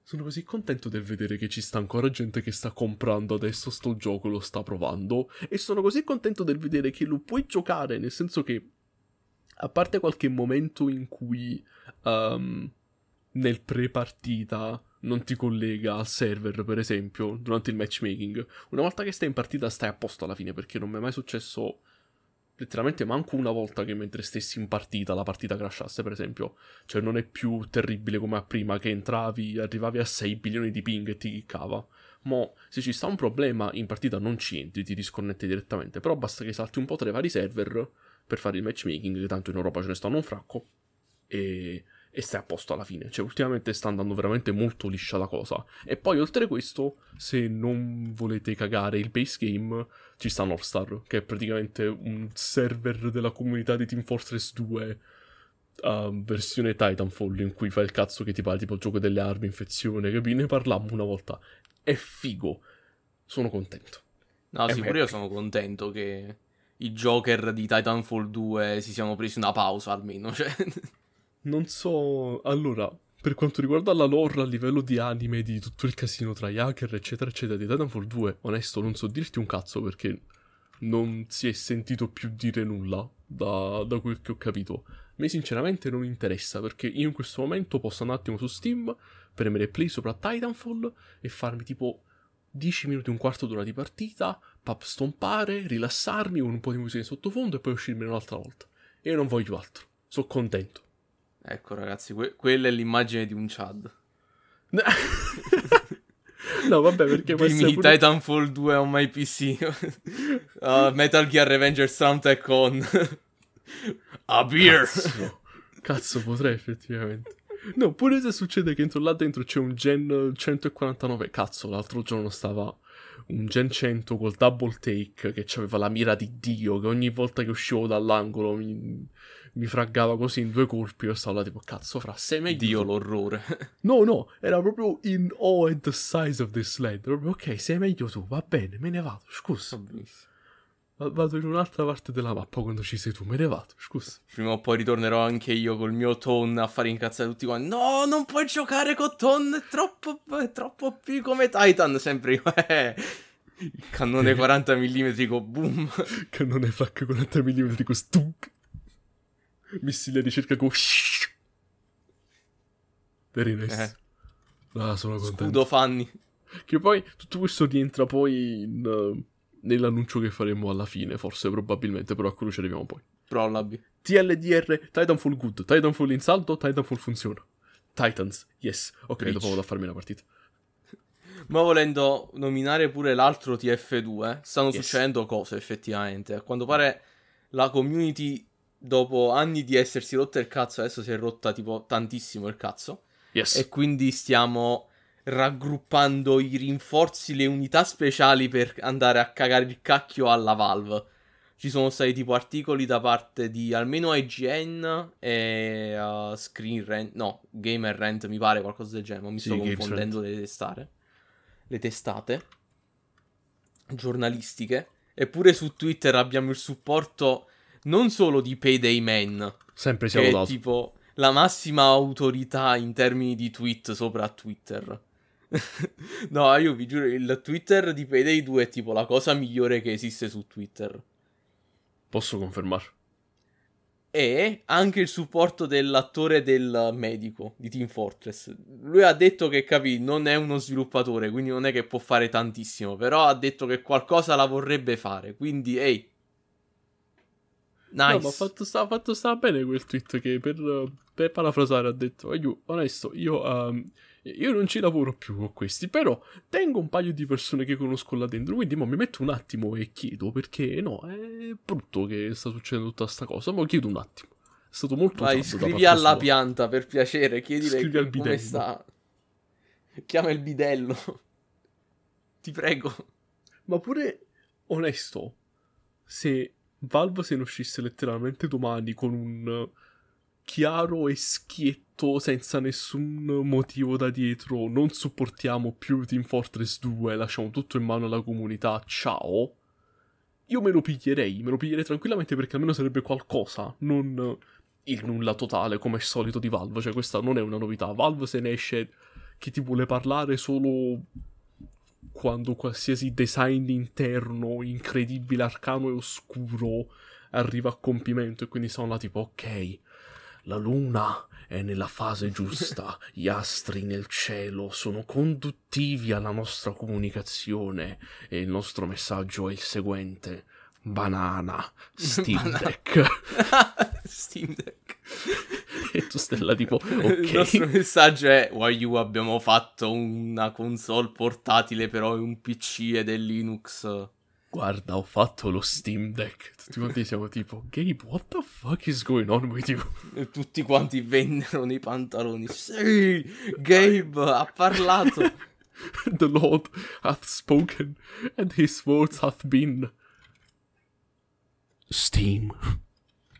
Sono così contento del vedere che ci sta ancora gente che sta comprando adesso sto gioco, lo sta provando. E sono così contento del vedere che lo puoi giocare, nel senso che, a parte qualche momento in cui um, nel pre-partita non ti collega al server, per esempio, durante il matchmaking, una volta che stai in partita stai a posto alla fine, perché non mi è mai successo letteralmente manco una volta che mentre stessi in partita la partita crashasse, per esempio. Cioè non è più terribile come a prima che entravi, arrivavi a 6 bilioni di ping e ti kickava. Mo, se ci sta un problema in partita non ci entri, ti disconnetti direttamente, però basta che salti un po' tra i vari server per fare il matchmaking, che tanto in Europa ce ne stanno un fracco, e e stai a posto alla fine. Cioè, ultimamente sta andando veramente molto liscia la cosa. E poi, oltre a questo, se non volete cagare il base game, ci sta Northstar, che è praticamente un server della comunità di Team Fortress 2. Uh, versione Titanfall in cui fai il cazzo che ti pare tipo il gioco delle armi, infezione, capi? Ne parlammo una volta. È figo. Sono contento. No, è sì, pure io sono contento che i Joker di Titanfall 2 si siano presi una pausa almeno. <laughs> Cioè non so. Allora, per quanto riguarda la lore a livello di anime, di tutto il casino tra gli hacker, eccetera, eccetera, di Titanfall 2, onesto, non so dirti un cazzo perché non si è sentito più dire nulla da, da quel che ho capito. A me sinceramente non interessa perché io in questo momento posso un attimo su Steam, premere play sopra Titanfall e farmi tipo 10 minuti, un quarto d'ora di partita, pap stompare, rilassarmi con un po' di musica in sottofondo e poi uscirmene un'altra volta. E io non voglio altro. Sono contento. Ecco ragazzi, que- quella è l'immagine di un Chad. <laughs> no, vabbè, perché può essere pure... Titanfall 2 on my PC. uh, <laughs> Metal Gear Revenger Soundtrack on. <laughs> A beer. Cazzo. Cazzo, potrei effettivamente. No, pure se succede che entro là dentro c'è un gen 149. Cazzo, l'altro giorno stava un gen 100 col double take che aveva la mira di Dio, che ogni volta che uscivo dall'angolo mi mi fraggava così in due colpi. Io stavo là tipo, cazzo, fra, sei meglio. Dio l'orrore. <laughs> no, no, era proprio in awe at the size of this land. Proprio, ok, sei meglio tu, va bene, me ne vado, scusa. Vado in un'altra parte della mappa quando ci sei tu, me ne vado, scusa. Prima o poi ritornerò anche io col mio ton a fare incazzare tutti quanti. No, non puoi giocare con ton, è troppo, è troppo più come Titan, sempre io. <laughs> Eh. Il cannone 40 mm con boom. <laughs> Cannone flak 40 mm con stunk missile di circa go. Very nice. Eh. Ah, sono contento. Scudo Fanny. Che poi tutto questo rientra poi in, uh, nell'annuncio che faremo alla fine, forse probabilmente, però a quello ci arriviamo poi. Prollabi. TLDR, Titanfall good, Titanfall in salto, Titanfall funziona. Titans, yes. Ok, Rich. dopo vado a farmi una partita. <laughs> Ma volendo nominare pure l'altro TF2, stanno Yes. succedendo cose effettivamente. A quanto pare la community, dopo anni di essersi rotta il cazzo, adesso si è rotta tipo tantissimo il cazzo. Yes. E quindi stiamo raggruppando i rinforzi, le unità speciali per andare a cagare il cacchio alla Valve. Ci sono stati tipo articoli da parte di almeno IGN e uh, Screen Rant, no, Gamer Rant mi pare qualcosa del genere, ma mi Sì, sto confondendo le testate. Le testate giornalistiche. Eppure su Twitter abbiamo il supporto non solo di Payday Man, Sempre che siamo è dato. tipo la massima autorità in termini di tweet sopra Twitter. <laughs> no, io vi giuro, il Twitter di Payday 2 è tipo la cosa migliore che esiste su Twitter. Posso confermare. E anche il supporto dell'attore del medico di Team Fortress. Lui ha detto che, capì, non è uno sviluppatore, quindi non è che può fare tantissimo, però ha detto che qualcosa la vorrebbe fare, quindi, ehi. Nice. No, ma ha fatto, sta, fatto sta bene quel tweet che per, per parafrasare ha detto "Aiu, onesto, io, ehm, io non ci lavoro più con questi, però tengo un paio di persone che conosco là dentro, quindi mi metto un attimo e chiedo perché no, è brutto che sta succedendo tutta sta cosa, ma chiedo un attimo. È stato molto Vai, scrivi alla sua. pianta per piacere, chiedile Scrivi al come bidello. sta. Chiama il bidello. <laughs> Ti prego. Ma pure onesto, se Valve se ne uscisse letteralmente domani con un chiaro e schietto senza nessun motivo da dietro, non supportiamo più Team Fortress 2, lasciamo tutto in mano alla comunità, ciao. Io me lo piglierei, me lo piglierei tranquillamente perché almeno sarebbe qualcosa, non il nulla totale come è solito di Valve, cioè questa non è una novità. Valve se ne esce che ti vuole parlare solo quando qualsiasi design interno incredibile, arcano e oscuro arriva a compimento e quindi sono là tipo ok, la luna è nella fase giusta, gli astri nel cielo sono conduttivi alla nostra comunicazione e il nostro messaggio è il seguente. Banana, Steam Banana. Deck. <laughs> Steam Deck. e tu stai là tipo Il nostro ok. messaggio è Waiu abbiamo fatto una console portatile però è un PC ed è Linux. Guarda, ho fatto lo Steam Deck. Tutti quanti siamo tipo Gabe, what the fuck is going on with you? E tutti quanti vennero nei pantaloni. Sì, Gabe ha parlato. <laughs> The Lord hath spoken, and his words hath been. Steam.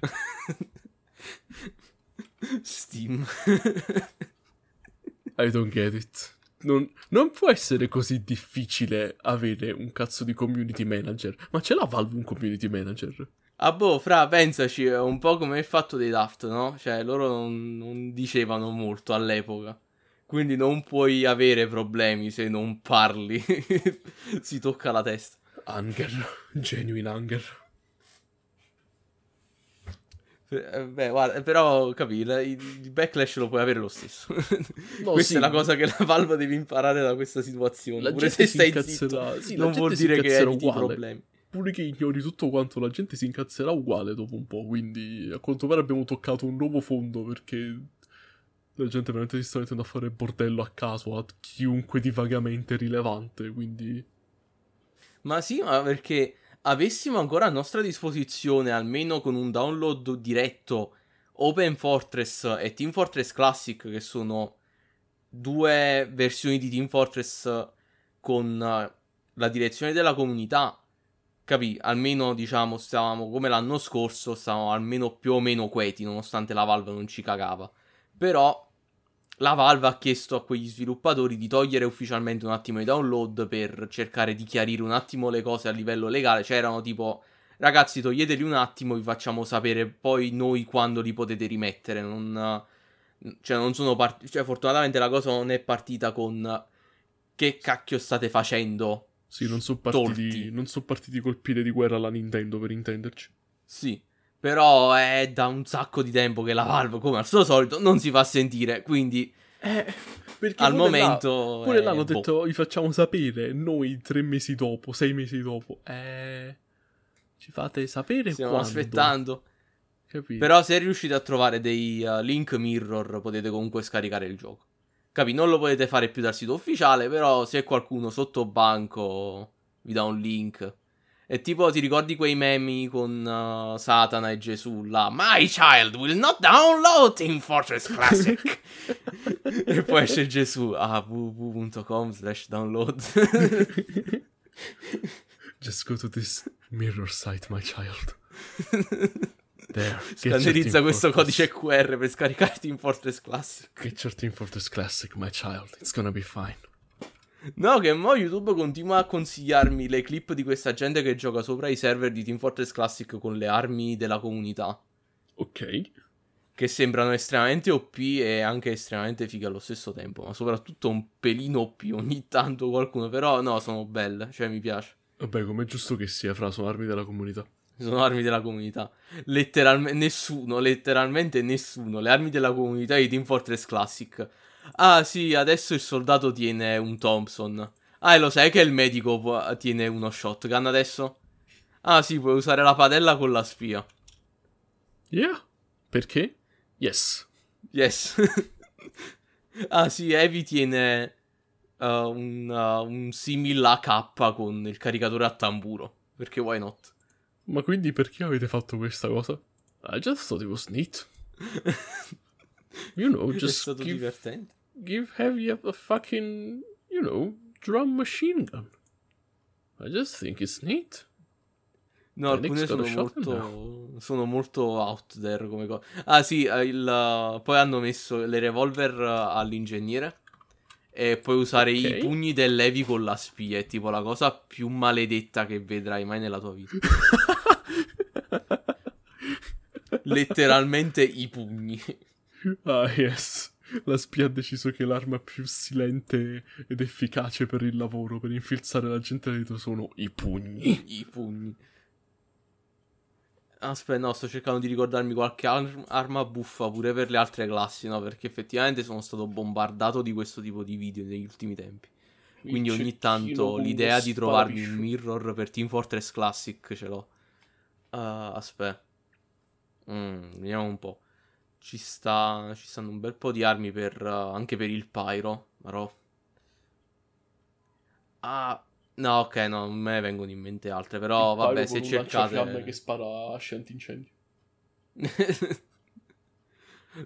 <laughs> Steam. I don't get it. Non, non può essere così difficile avere un cazzo di community manager. Ma ce l'ha Valve un community manager? Ah boh, fra, pensaci, è un po' come il fatto dei Daft, no? Cioè, loro non, non dicevano molto all'epoca. Quindi non puoi avere problemi se non parli. <laughs> si tocca la testa. Hunger. Genuine hunger. Eh, Beh, guarda, però capì, il, backlash lo puoi avere lo stesso. <laughs> No, questa sì. è la cosa che la Valve deve imparare da questa situazione. La Pure se si stai zitto, incazzerà. Sì, non vuol dire che eviti uguale. problemi. Pure che ignori tutto quanto, la gente si incazzerà uguale dopo un po'. Quindi, a quanto pare abbiamo toccato un nuovo fondo perché la gente veramente si sta mettendo a fare bordello a caso a chiunque di vagamente rilevante. Quindi, Ma sì, ma perché avessimo ancora a nostra disposizione, almeno con un download diretto, Open Fortress e Team Fortress Classic, che sono due versioni di Team Fortress con eh, la direzione della comunità, capì? Almeno, diciamo, stavamo come l'anno scorso, stavamo almeno più o meno quieti, nonostante la Valve non ci cagava. Però la Valve ha chiesto a quegli sviluppatori di togliere ufficialmente un attimo i download per cercare di chiarire un attimo le cose a livello legale. C'erano tipo, ragazzi, toglieteli un attimo, vi facciamo sapere poi noi quando li potete rimettere. Non, cioè, non sono partiti. Cioè, fortunatamente la cosa non è partita con che cacchio state facendo. sì, non sono partiti, non so partiti colpire di guerra alla Nintendo per intenderci. Sì. Però è da un sacco di tempo che la Valve, come al suo solito, non si fa sentire. Quindi, Eh, perché al pure là- momento. Pure eh, là hanno boh. detto, vi facciamo sapere, noi tre mesi dopo, sei mesi dopo. Eh, ci fate sapere Stiamo quando. aspettando. Capito? Però se riuscite a trovare dei uh, link mirror potete comunque scaricare il gioco. Capi, non lo potete fare più dal sito ufficiale, però se qualcuno sotto banco vi dà un link. E tipo, ti ricordi quei memi con uh, Satana e Gesù là? My child will not download Team Fortress Classic. <laughs> e poi esce Gesù a www.com slash download. <laughs> Just go to this mirror site, my child. There. Scannerizza questo Fortress. codice QR per scaricare Team Fortress Classic. Get your Team Fortress Classic, my child. It's gonna be fine. No, che mo YouTube continua a consigliarmi le clip di questa gente che gioca sopra i server di Team Fortress Classic con le armi della comunità. Ok. Che sembrano estremamente OP e anche estremamente fighe allo stesso tempo. Ma soprattutto un pelino OP ogni tanto qualcuno. Però no, sono belle. Cioè mi piace. Vabbè, com'è giusto che sia, fra, sono armi della comunità. Sono armi della comunità. Letteralmente nessuno, letteralmente nessuno. Le armi della comunità di Team Fortress Classic. Ah sì, adesso il soldato tiene un Thompson. Ah, e lo sai che il medico può- tiene uno shotgun adesso? Ah sì, puoi usare la padella con la spia. Yeah. Perché? Yes. Yes. <laughs> ah sì, Evi tiene uh, un, uh, un simile AK con il caricatore a tamburo. Perché why not? Ma quindi perché avete fatto questa cosa? I just thought it was neat. <laughs> You know, È just stato give, divertente. Give Heavy a, a fucking, you know, drum machine gun. I just think it's neat. No, alcune sono molto, sono molto out there come cosa. Ah sì, eh, il, uh, poi hanno messo le revolver uh, all'ingegnere e puoi usare i Ok. pugni dell'Evi con la spia. È tipo la cosa più maledetta che vedrai mai nella tua vita. <laughs> Letteralmente i pugni. Ah, yes. La spia ha deciso che l'arma più silente ed efficace per il lavoro, per infilzare la gente dentro, sono i pugni. I pugni. Aspetta, no, sto cercando di ricordarmi qualche ar- arma buffa pure per le altre classi, no? Perché effettivamente sono stato bombardato di questo tipo di video negli ultimi tempi. Quindi Il ogni tanto l'idea di trovarmi un mirror per Team Fortress Classic ce l'ho. Uh, aspetta. Mm, vediamo un po'. Ci sta, ci stanno un bel po' di armi per, uh, anche per il Pyro, però... Ah, no, ok, no, non me ne vengono in mente altre, però Il vabbè, se cercate... che spara asci antincendio. <laughs>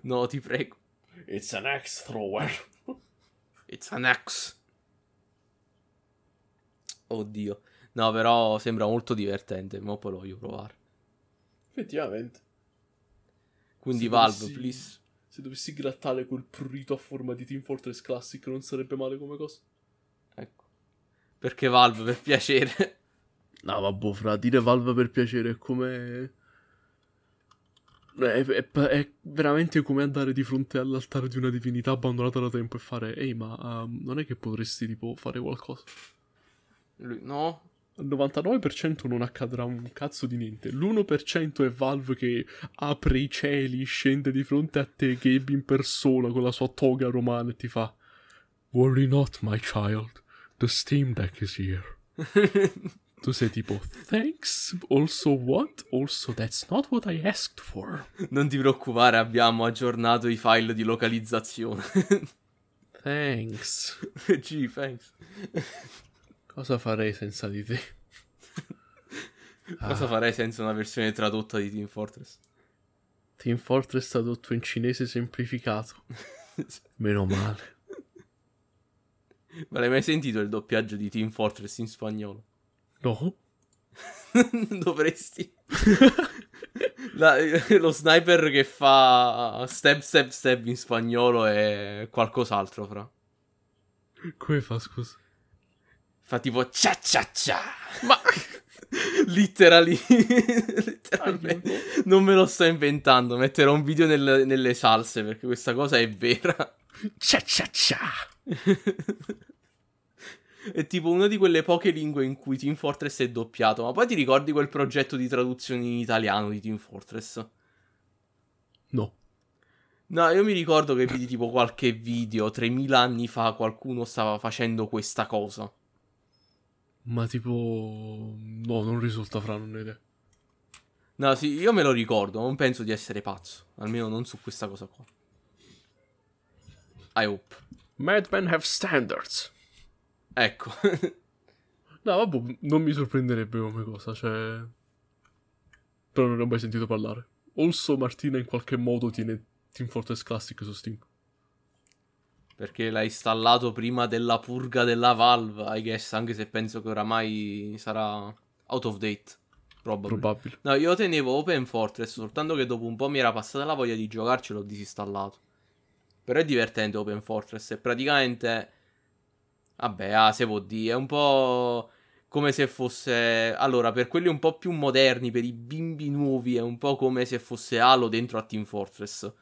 no, ti prego. It's an axe thrower. It's an axe. Oddio. No, però sembra molto divertente, ma poi lo voglio provare. Effettivamente. Quindi Se Valve, dovessi- please. Se dovessi grattare quel prurito a forma di Team Fortress Classic non sarebbe male come cosa. Ecco. Perché Valve, per piacere. <laughs> No, vabbè, fra dire Valve per piacere è come. È, è- è veramente come andare di fronte all'altare di una divinità abbandonata da tempo e fare, ehi, ma ehm, non è che potresti tipo fare qualcosa? Lui, no? Al 99% non accadrà un cazzo di niente. L'1% è Valve che apre i cieli, scende di fronte a te, Gabe in persona con la sua toga romana e ti fa: Worry not, my child. The Steam Deck is here. <laughs> Tu sei tipo, thanks, also what? Also, that's not what I asked for. non ti preoccupare, abbiamo aggiornato i file di localizzazione. Thanks. Gee, thanks. Cosa farei senza di te? <laughs> Cosa farei senza una versione tradotta di Team Fortress? Team Fortress tradotto in cinese semplificato. <laughs> Meno male. Ma l'hai mai sentito il doppiaggio di Team Fortress in spagnolo? No? <laughs> Dovresti. La- lo sniper che fa step step step in spagnolo è qualcos'altro, fra. Come fa, scusa? Fa tipo cia cia cia. Ma... <laughs> Literally. Letteralmente. Aiuto. Non me lo sto inventando. Metterò un video nel- nelle salse perché questa cosa è vera. Cia cia cia. <laughs> È tipo una di quelle poche lingue in cui Team Fortress è doppiato. Ma poi ti ricordi quel progetto di traduzione in italiano di Team Fortress? No. No, io mi ricordo che vidi tipo qualche video 3000 anni fa qualcuno stava facendo questa cosa. Ma tipo... No, non risulta fra, non idea. No, sì, io me lo ricordo, non penso di essere pazzo. Almeno non su questa cosa qua. I hope. Madmen have standards. Ecco. <laughs> No, vabbè, non mi sorprenderebbe come cosa, cioè... Però non ne ho mai sentito parlare. Also, Martina in qualche modo tiene Team Fortress Classic su Steam. Perché l'hai installato prima della purga della Valve, I guess, anche se penso che oramai sarà out of date. Probably. Probabile. No, io tenevo Open Fortress, soltanto che dopo un po' mi era passata la voglia di giocarci e l'ho disinstallato. Però è divertente Open Fortress, è praticamente... Vabbè, ah, se può dire, è un po' come se fosse... Allora, per quelli un po' più moderni, per i bimbi nuovi, è un po' come se fosse Halo dentro a Team Fortress.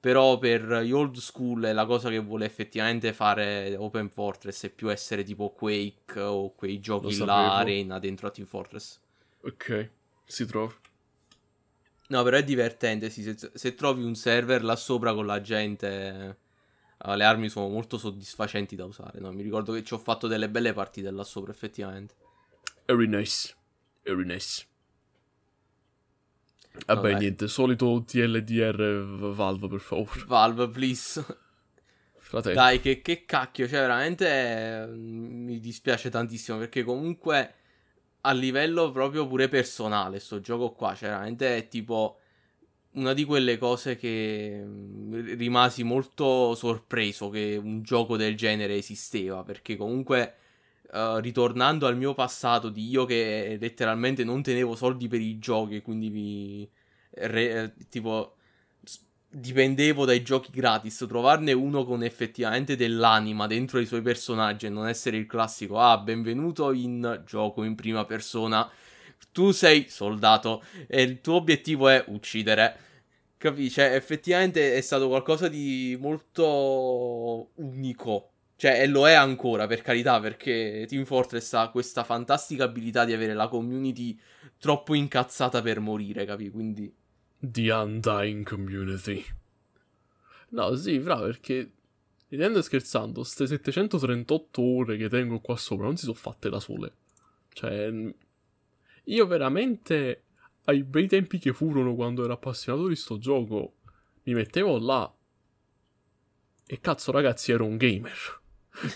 Però per gli old school è la cosa che vuole effettivamente fare Open Fortress è più essere tipo Quake o quei giochi là arena dentro a Team Fortress. Ok, si trova. No, però è divertente, sì, se, se trovi un server là sopra con la gente, eh, le armi sono molto soddisfacenti da usare, no? Mi ricordo che ci ho fatto delle belle partite là sopra, effettivamente. Very nice. Very nice. Vabbè, Vabbè. niente, solito TLDR Valve, per favore. Valve, please. Fratello. Dai, che, che cacchio, cioè veramente eh, mi dispiace tantissimo perché comunque a livello proprio pure personale sto gioco qua, cioè veramente è tipo una di quelle cose che mm, rimasi molto sorpreso che un gioco del genere esisteva perché comunque eh, ritornando al mio passato di io che letteralmente non tenevo soldi per i giochi quindi mi re- eh, tipo dipendevo dai giochi gratis. Trovarne uno con effettivamente dell'anima dentro i suoi personaggi e non essere il classico ah benvenuto in gioco in prima persona. Tu sei soldato e il tuo obiettivo è uccidere. Capisci cioè effettivamente è stato qualcosa di molto unico cioè, e lo è ancora, per carità, perché Team Fortress ha questa fantastica abilità di avere la community troppo incazzata per morire, capi? Quindi... The Undying Community. No, sì, bravo, perché ridendo e scherzando, queste 738 ore che tengo qua sopra non si sono fatte da sole. Cioè, n- io veramente, ai bei tempi che furono quando ero appassionato di sto gioco, mi mettevo là e cazzo ragazzi ero un gamer.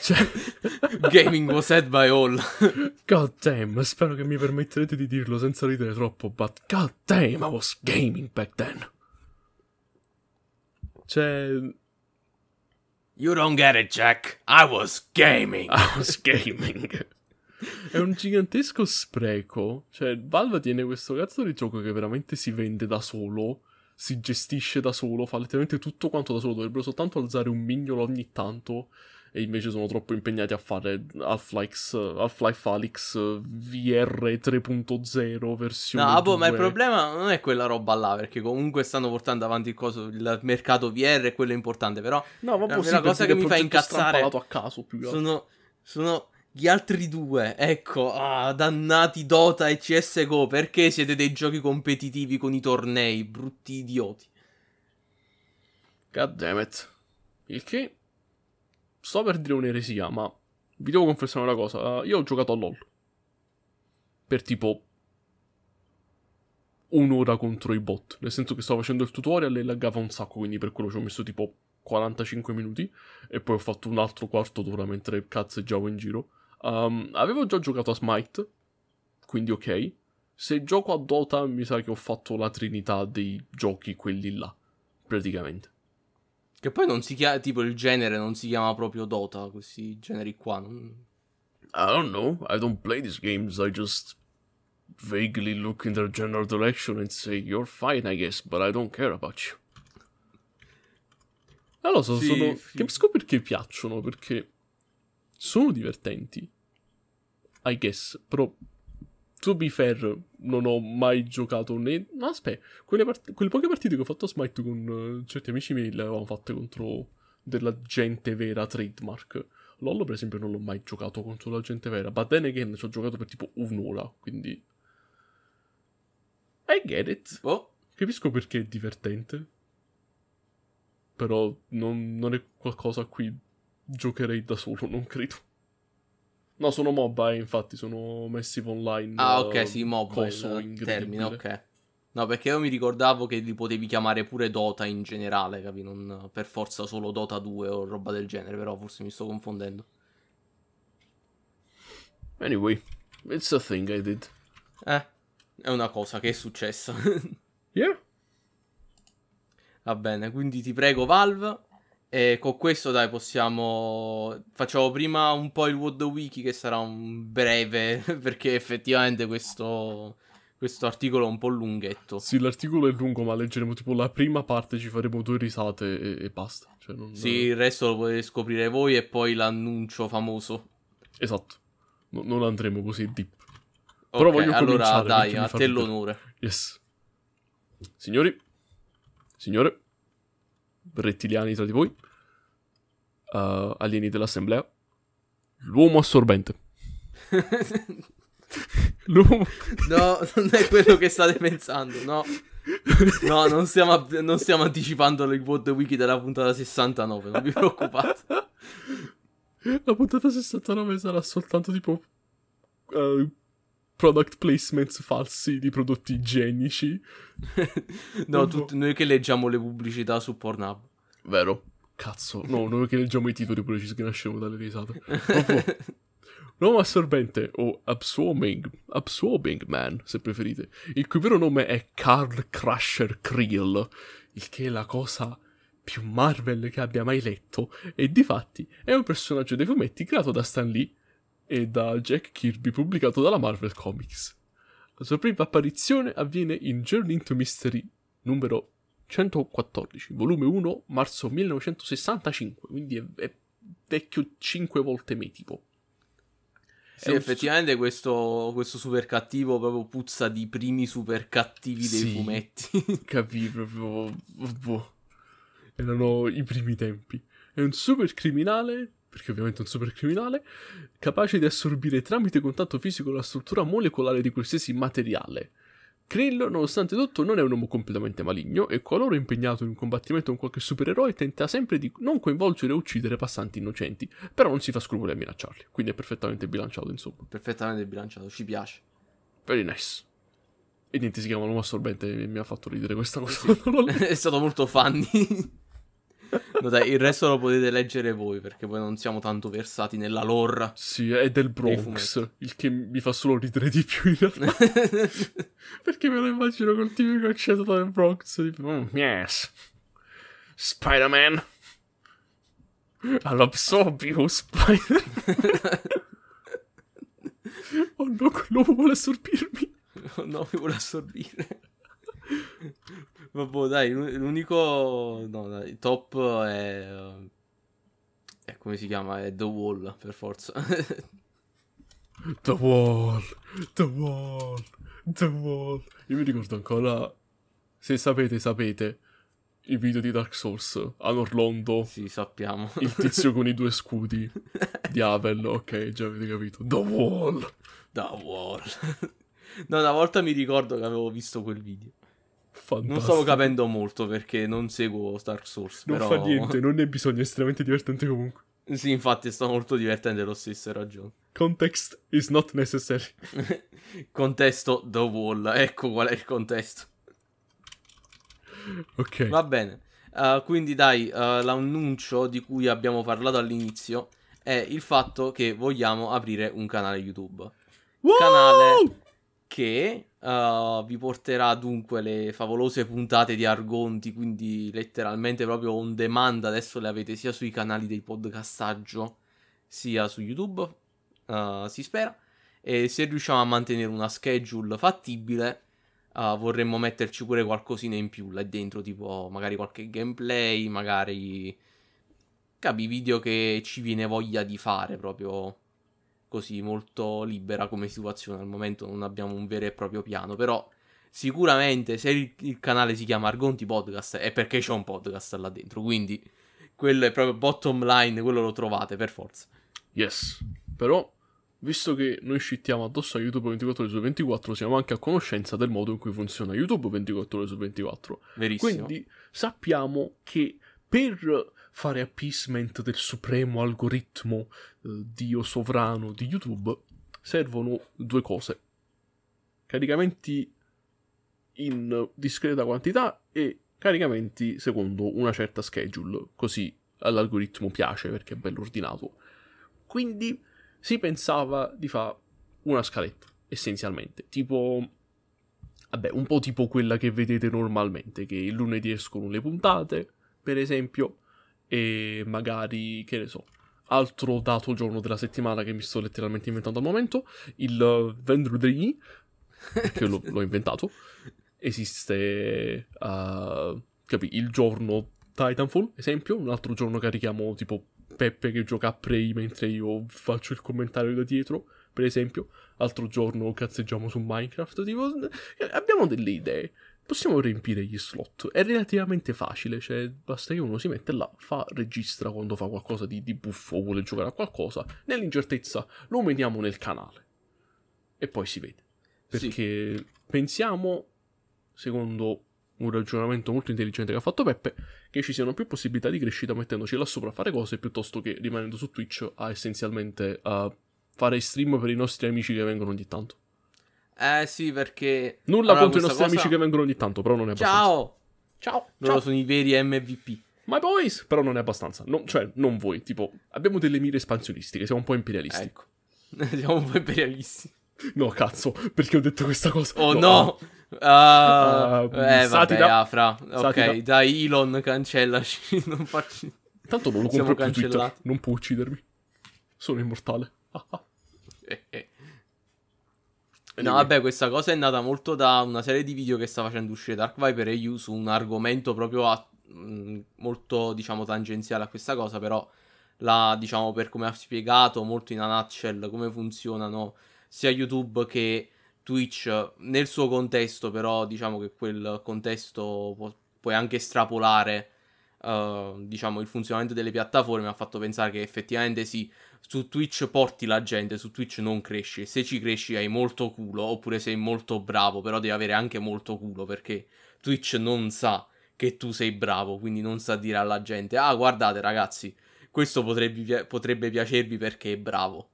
Cioè, Gaming was said by all. god damn, spero che mi permetterete di dirlo senza ridere troppo, but god damn, I was gaming back then. Cioè, you don't get it, Jack. I was gaming. I was gaming. È un gigantesco spreco. Cioè, Valve tiene questo cazzo di gioco che veramente si vende da solo, si gestisce da solo, fa letteralmente tutto quanto da solo. Dovrebbero soltanto alzare un mignolo ogni tanto. E invece sono troppo impegnati a fare Half-Life, Half-Life Alyx VR 3.0 versione No, boh, ma il 2. problema non è quella roba là, perché comunque stanno portando avanti il, coso, il mercato VR e quello è importante, però No, vabbè, la- sì, la cosa che mi fa incazzare a caso più che sono, sono gli altri due, ecco, ah, dannati Dota e CSGO, perché siete dei giochi competitivi con i tornei, brutti idioti. God damn it. Il che. Sto per dire un'eresia, ma. Vi devo confessare una cosa. uh, io ho giocato a LOL. Per tipo. Un'ora contro i bot. Nel senso che stavo facendo il tutorial e laggava un sacco. Quindi per quello ci ho messo tipo 45 minuti. E poi ho fatto un altro quarto d'ora mentre cazzeggiavo in giro. Um, avevo già giocato a Smite. Quindi ok. Se gioco a Dota, mi sa che ho fatto la trinità dei giochi quelli là. Praticamente. Che poi non si chiama, tipo il genere non si chiama proprio Dota, questi generi qua. non- I don't know. I don't play these games. I just vaguely look in their general direction and say, You're fine, I guess, but I don't care about you. Allora, sono, Sì, sono... sì. capisco perché piacciono, perché sono divertenti. I guess, però, to be fair, non ho mai giocato né... No, aspetta, quelle, part- quelle poche partite che ho fatto a Smite con eh, certi amici miei le avevamo fatte contro della gente vera trademark. LOL, per esempio, non l'ho mai giocato contro la gente vera. But then again, ci ho giocato per tipo un'ora, quindi... I get it. Oh, Capisco perché è divertente. Però non, non è qualcosa a cui giocherei da solo, non credo. No, sono MOBA, eh, infatti, sono Massive Online. ah, ok, sì, mobile, coso incredibile. termine, ok. No, perché io mi ricordavo che li potevi chiamare pure Dota in generale, capi? Non per forza solo Dota 2 o roba del genere, però forse mi sto confondendo. Anyway, it's a thing I did. Eh, è una cosa che è successa. <laughs> Yeah. Va bene, quindi ti prego Valve. E con questo dai possiamo... Facciamo prima un po' il World Wiki che sarà un breve <laughs> perché effettivamente questo, questo articolo è un po' lunghetto. Sì, l'articolo è lungo, ma leggeremo tipo la prima parte, ci faremo due risate e, e basta. Cioè, non... Sì, il resto lo potete scoprire voi e poi l'annuncio famoso. Esatto. No- non andremo così deep. Però Ok, voglio allora cominciare dai, perché mi a te l'onore. Yes. Signori, signore, rettiliani tra di voi, uh, alieni dell'assemblea, l'uomo assorbente. <laughs> L'uomo... No, non è quello che state pensando, no. No, non stiamo, non stiamo anticipando il World Wiki della puntata 69, non vi preoccupate. La puntata 69 sarà soltanto tipo uh, product placements falsi di prodotti igienici. <laughs> No, tut- noi che leggiamo le pubblicità su Pornhub. Vero? Cazzo, no, noi che leggiamo i titoli pure ci sganasciamo dalle risate. Vabbè. L'uomo <laughs> assorbente o absorbing, absorbing man, se preferite, il cui vero nome è Carl Crusher Creel, il che è la cosa più Marvel che abbia mai letto, e difatti è un personaggio dei fumetti creato da Stan Lee e da Jack Kirby, pubblicato dalla Marvel Comics. La sua prima apparizione avviene in Journey into Mystery numero 114, volume 1, marzo 1965, quindi è, è vecchio 5 volte me tipo. Sì, È effettivamente questo, questo super cattivo proprio puzza di primi super cattivi dei Sì. fumetti. <laughs> Capì proprio. boh. Erano i primi tempi. È un super criminale, perché ovviamente è un super criminale, capace di assorbire tramite contatto fisico la struttura molecolare di qualsiasi materiale. Krill, nonostante tutto, non è un uomo completamente maligno e qualora impegnato in un combattimento con qualche supereroe tenta sempre di non coinvolgere o uccidere passanti innocenti, però non si fa scrupoli a minacciarli, quindi è perfettamente bilanciato, insomma. Perfettamente bilanciato, ci piace. Very nice. E niente, si chiama l'uomo assorbente mi ha fatto ridere questa cosa. <laughs> Letto. è stato molto funny. No, dai, il resto lo potete leggere voi perché poi non siamo tanto versati nella lore. Sì, è del Dei Bronx, il che mi fa solo ridere di più in realtà. <laughs> Perché me lo immagino col tipico accento del Bronx, tipo, "Mm, yes, Spider-Man. I'll absorb you, Spider. <laughs> oh no, quell'uomo vuole assorbirmi. Oh no, mi vuole assorbire. Vabbè, dai, l'u- l'unico no, dai, top è, eh, è come si chiama? È The Wall, per forza. <laughs> The Wall, The Wall, The Wall. Io mi ricordo ancora, se sapete, sapete, i video di Dark Souls a Orlando. sì, sappiamo. Il tizio con i due <laughs> scudi di Avel, ok, già avete capito. The Wall. The Wall. <laughs> No, una volta mi ricordo che avevo visto quel video. Fantastico. Non stavo capendo molto perché non seguo Dark Souls. Non però... fa niente, <laughs> non ne bisogno, è estremamente divertente comunque. Sì, infatti è stato molto divertente lo stesso, hai ragione. Context is not necessary. <laughs> Contesto The Wall, ecco qual è il contesto. Ok. Va bene. Uh, quindi dai, uh, l'annuncio di cui abbiamo parlato all'inizio è il fatto che vogliamo aprire un canale YouTube. Wow! canale- Che uh, vi porterà dunque le favolose puntate di Argonti, quindi letteralmente proprio on demand. Adesso le avete sia sui canali dei podcastaggio sia su YouTube, uh, si spera. E se riusciamo a mantenere una schedule fattibile, uh, vorremmo metterci pure qualcosina in più là dentro, tipo magari qualche gameplay, magari capi video che ci viene voglia di fare proprio così molto libera come situazione. Al momento non abbiamo un vero e proprio piano, però sicuramente se il, il canale si chiama Argonti Podcast è perché c'è un podcast là dentro, quindi quello è proprio bottom line, quello lo trovate per forza. Yes. Però, visto che noi scittiamo addosso a YouTube 24 ore su 24, siamo anche a conoscenza del modo in cui funziona YouTube 24 ore su 24. Verissimo. Quindi sappiamo che per fare appeasement del supremo algoritmo eh, dio sovrano di YouTube servono due cose. Caricamenti in discreta quantità e caricamenti secondo una certa schedule, così all'algoritmo piace perché è bello ordinato. Quindi si pensava di fare una scaletta, essenzialmente, tipo vabbè, un po' tipo quella che vedete normalmente, che il lunedì escono le puntate, per esempio, e magari, che ne so, altro dato giorno della settimana che mi sto letteralmente inventando al momento, il venerdì, <laughs> che l'ho, l'ho inventato, esiste, uh, capi, il giorno Titanfall, esempio, un altro giorno carichiamo tipo Peppe che gioca a Prey mentre io faccio il commentario da dietro, per esempio, altro giorno cazzeggiamo su Minecraft, tipo, abbiamo delle idee, possiamo riempire gli slot, è relativamente facile, cioè basta che uno si mette là, fa, registra quando fa qualcosa di, di buffo o vuole giocare a qualcosa, nell'incertezza lo mettiamo nel canale e poi si vede. Perché sì. pensiamo, secondo un ragionamento molto intelligente che ha fatto Peppe, che ci siano più possibilità di crescita mettendoci là sopra a fare cose piuttosto che rimanendo su Twitch a essenzialmente a fare stream per i nostri amici che vengono ogni tanto. Eh sì, perché... Nulla allora, contro i nostri cosa... amici che vengono ogni tanto, però non è abbastanza. Ciao! Ciao! Loro sono i veri MVP. My boys! Però non è abbastanza. No, cioè, non voi. Tipo, abbiamo delle mire espansionistiche, siamo un po' imperialisti. Ecco. <laughs> siamo un po' imperialisti. No, cazzo, perché ho detto questa cosa? Oh no! no. Uh, uh, eh, vabbè, Afra. Ok, satira. dai, Elon, cancellaci. <laughs> Non facci... Tanto non lo compro più Twitter. Non può uccidermi. Sono immortale. <laughs> No, vabbè, questa cosa è nata molto da una serie di video che sta facendo uscire Dark Viper e You su un argomento proprio a, mh, mm, molto, diciamo, tangenziale a questa cosa, però la, diciamo, per come ha spiegato molto in a nutshell come funzionano sia YouTube che Twitch nel suo contesto, però diciamo che quel contesto pu- puoi anche estrapolare uh, diciamo il funzionamento delle piattaforme, ha fatto pensare che effettivamente sì, su Twitch porti la gente, su Twitch non cresci. Se ci cresci hai molto culo, oppure sei molto bravo, però devi avere anche molto culo perché Twitch non sa che tu sei bravo, quindi non sa dire alla gente, ah guardate ragazzi, questo potrebbe, potrebbe piacervi perché è bravo.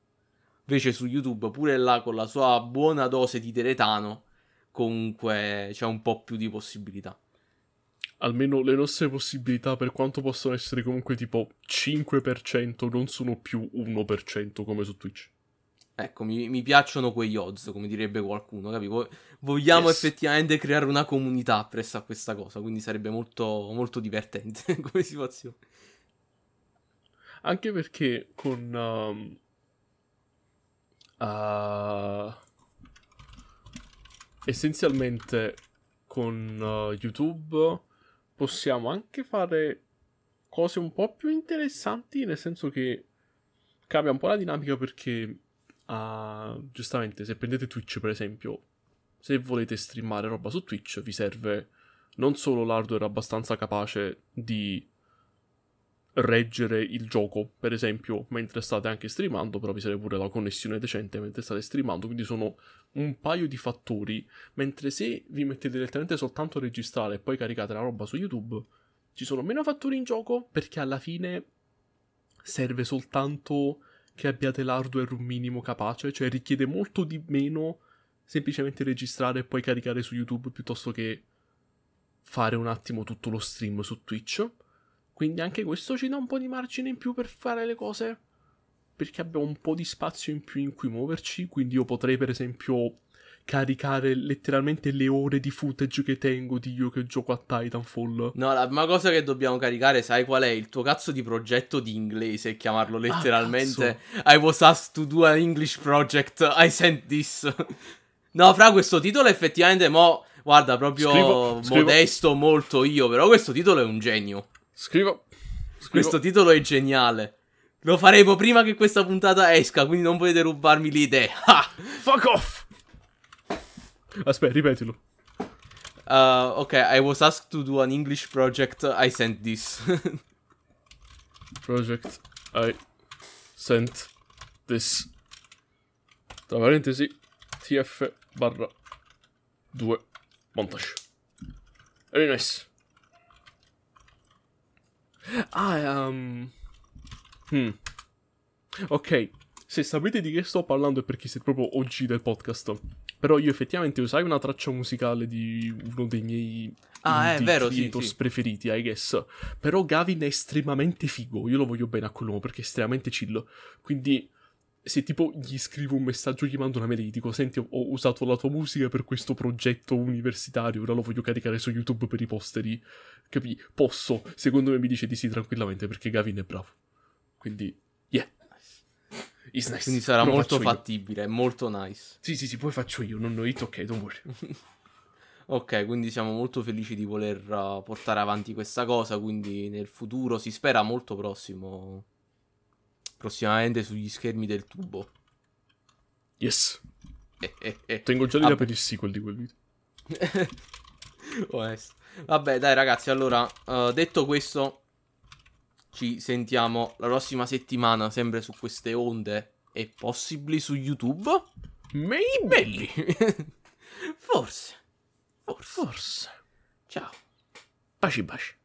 Invece su YouTube, pure là con la sua buona dose di teretano, comunque c'è un po' più di possibilità. Almeno le nostre possibilità, per quanto possono essere comunque tipo 5%, non sono più 1% come su Twitch. Ecco, mi, mi piacciono quegli odds, come direbbe qualcuno, capi? Vogliamo yes. effettivamente creare una comunità presso a questa cosa, quindi sarebbe molto, molto divertente <laughs> come situazione. Anche perché con... Um Uh, essenzialmente con uh, YouTube possiamo anche fare cose un po' più interessanti, nel senso che cambia un po' la dinamica perché uh, giustamente se prendete Twitch per esempio, se volete streamare roba su Twitch vi serve non solo l'hardware abbastanza capace di reggere il gioco, per esempio, mentre state anche streamando, però vi serve pure la connessione decente mentre state streamando, quindi sono un paio di fattori, mentre se vi mettete direttamente soltanto a registrare e poi caricate la roba su YouTube, ci sono meno fattori in gioco perché alla fine serve soltanto che abbiate l'hardware un minimo capace, cioè richiede molto di meno semplicemente registrare e poi caricare su YouTube piuttosto che fare un attimo tutto lo stream su Twitch. Quindi anche questo ci dà un po' di margine in più per fare le cose. Perché abbiamo un po' di spazio in più in cui muoverci. Quindi io potrei, per esempio, caricare letteralmente le ore di footage che tengo di io che gioco a Titanfall. No, la prima cosa che dobbiamo caricare, sai qual è? Il tuo cazzo di progetto di inglese, chiamarlo ah, letteralmente. Ah, I was asked to do an English project, I sent this. no, fra questo titolo effettivamente mo... Guarda, proprio scrivo, scrivo. modesto molto io, però questo titolo è un genio. Scrivo. Scrivo. Questo titolo è geniale. Lo faremo prima che questa puntata esca, quindi non potete rubarmi l'idea. <laughs> Fuck off! Aspetta, ripetilo. Uh, ok, I was asked to do an English project, I sent this. <laughs> project, I sent this. Tra parentesi, tf barra 2 montage. Very nice. Ah, um... Hmm. Ok, se sapete di che sto parlando è perché siete proprio OG del podcast. Però io effettivamente usai una traccia musicale di uno dei miei Ah, è vero, sì, sì. preferiti, I guess. Però Gavin è estremamente figo. Io lo voglio bene a quell'uomo perché è estremamente chill. Quindi, se tipo gli scrivo un messaggio, gli mando una mail e gli dico: Senti, ho- ho usato la tua musica per questo progetto universitario. Ora lo voglio caricare su YouTube per i posteri. Capì? Posso. Secondo me mi dice di sì tranquillamente perché Gavin è bravo. Quindi, yeah. It's nice. Quindi sarà Lo molto faccio io. fattibile, molto nice. Sì, sì, sì, poi faccio io. Non, no, it's ok, don't worry. <laughs> Ok, quindi siamo molto felici di voler uh, portare avanti questa cosa, quindi nel futuro si spera molto prossimo, prossimamente sugli schermi del tubo. Yes. Eh, eh, eh. Tengo già l'idea Vabbè. per il sequel di quel video. <laughs> Onesto. Vabbè, dai ragazzi, allora, uh, detto questo, ci sentiamo la prossima settimana, sempre su queste onde e possibili su YouTube? Maybe. <laughs> Forse. Forse. Forse. Ciao. Baci baci.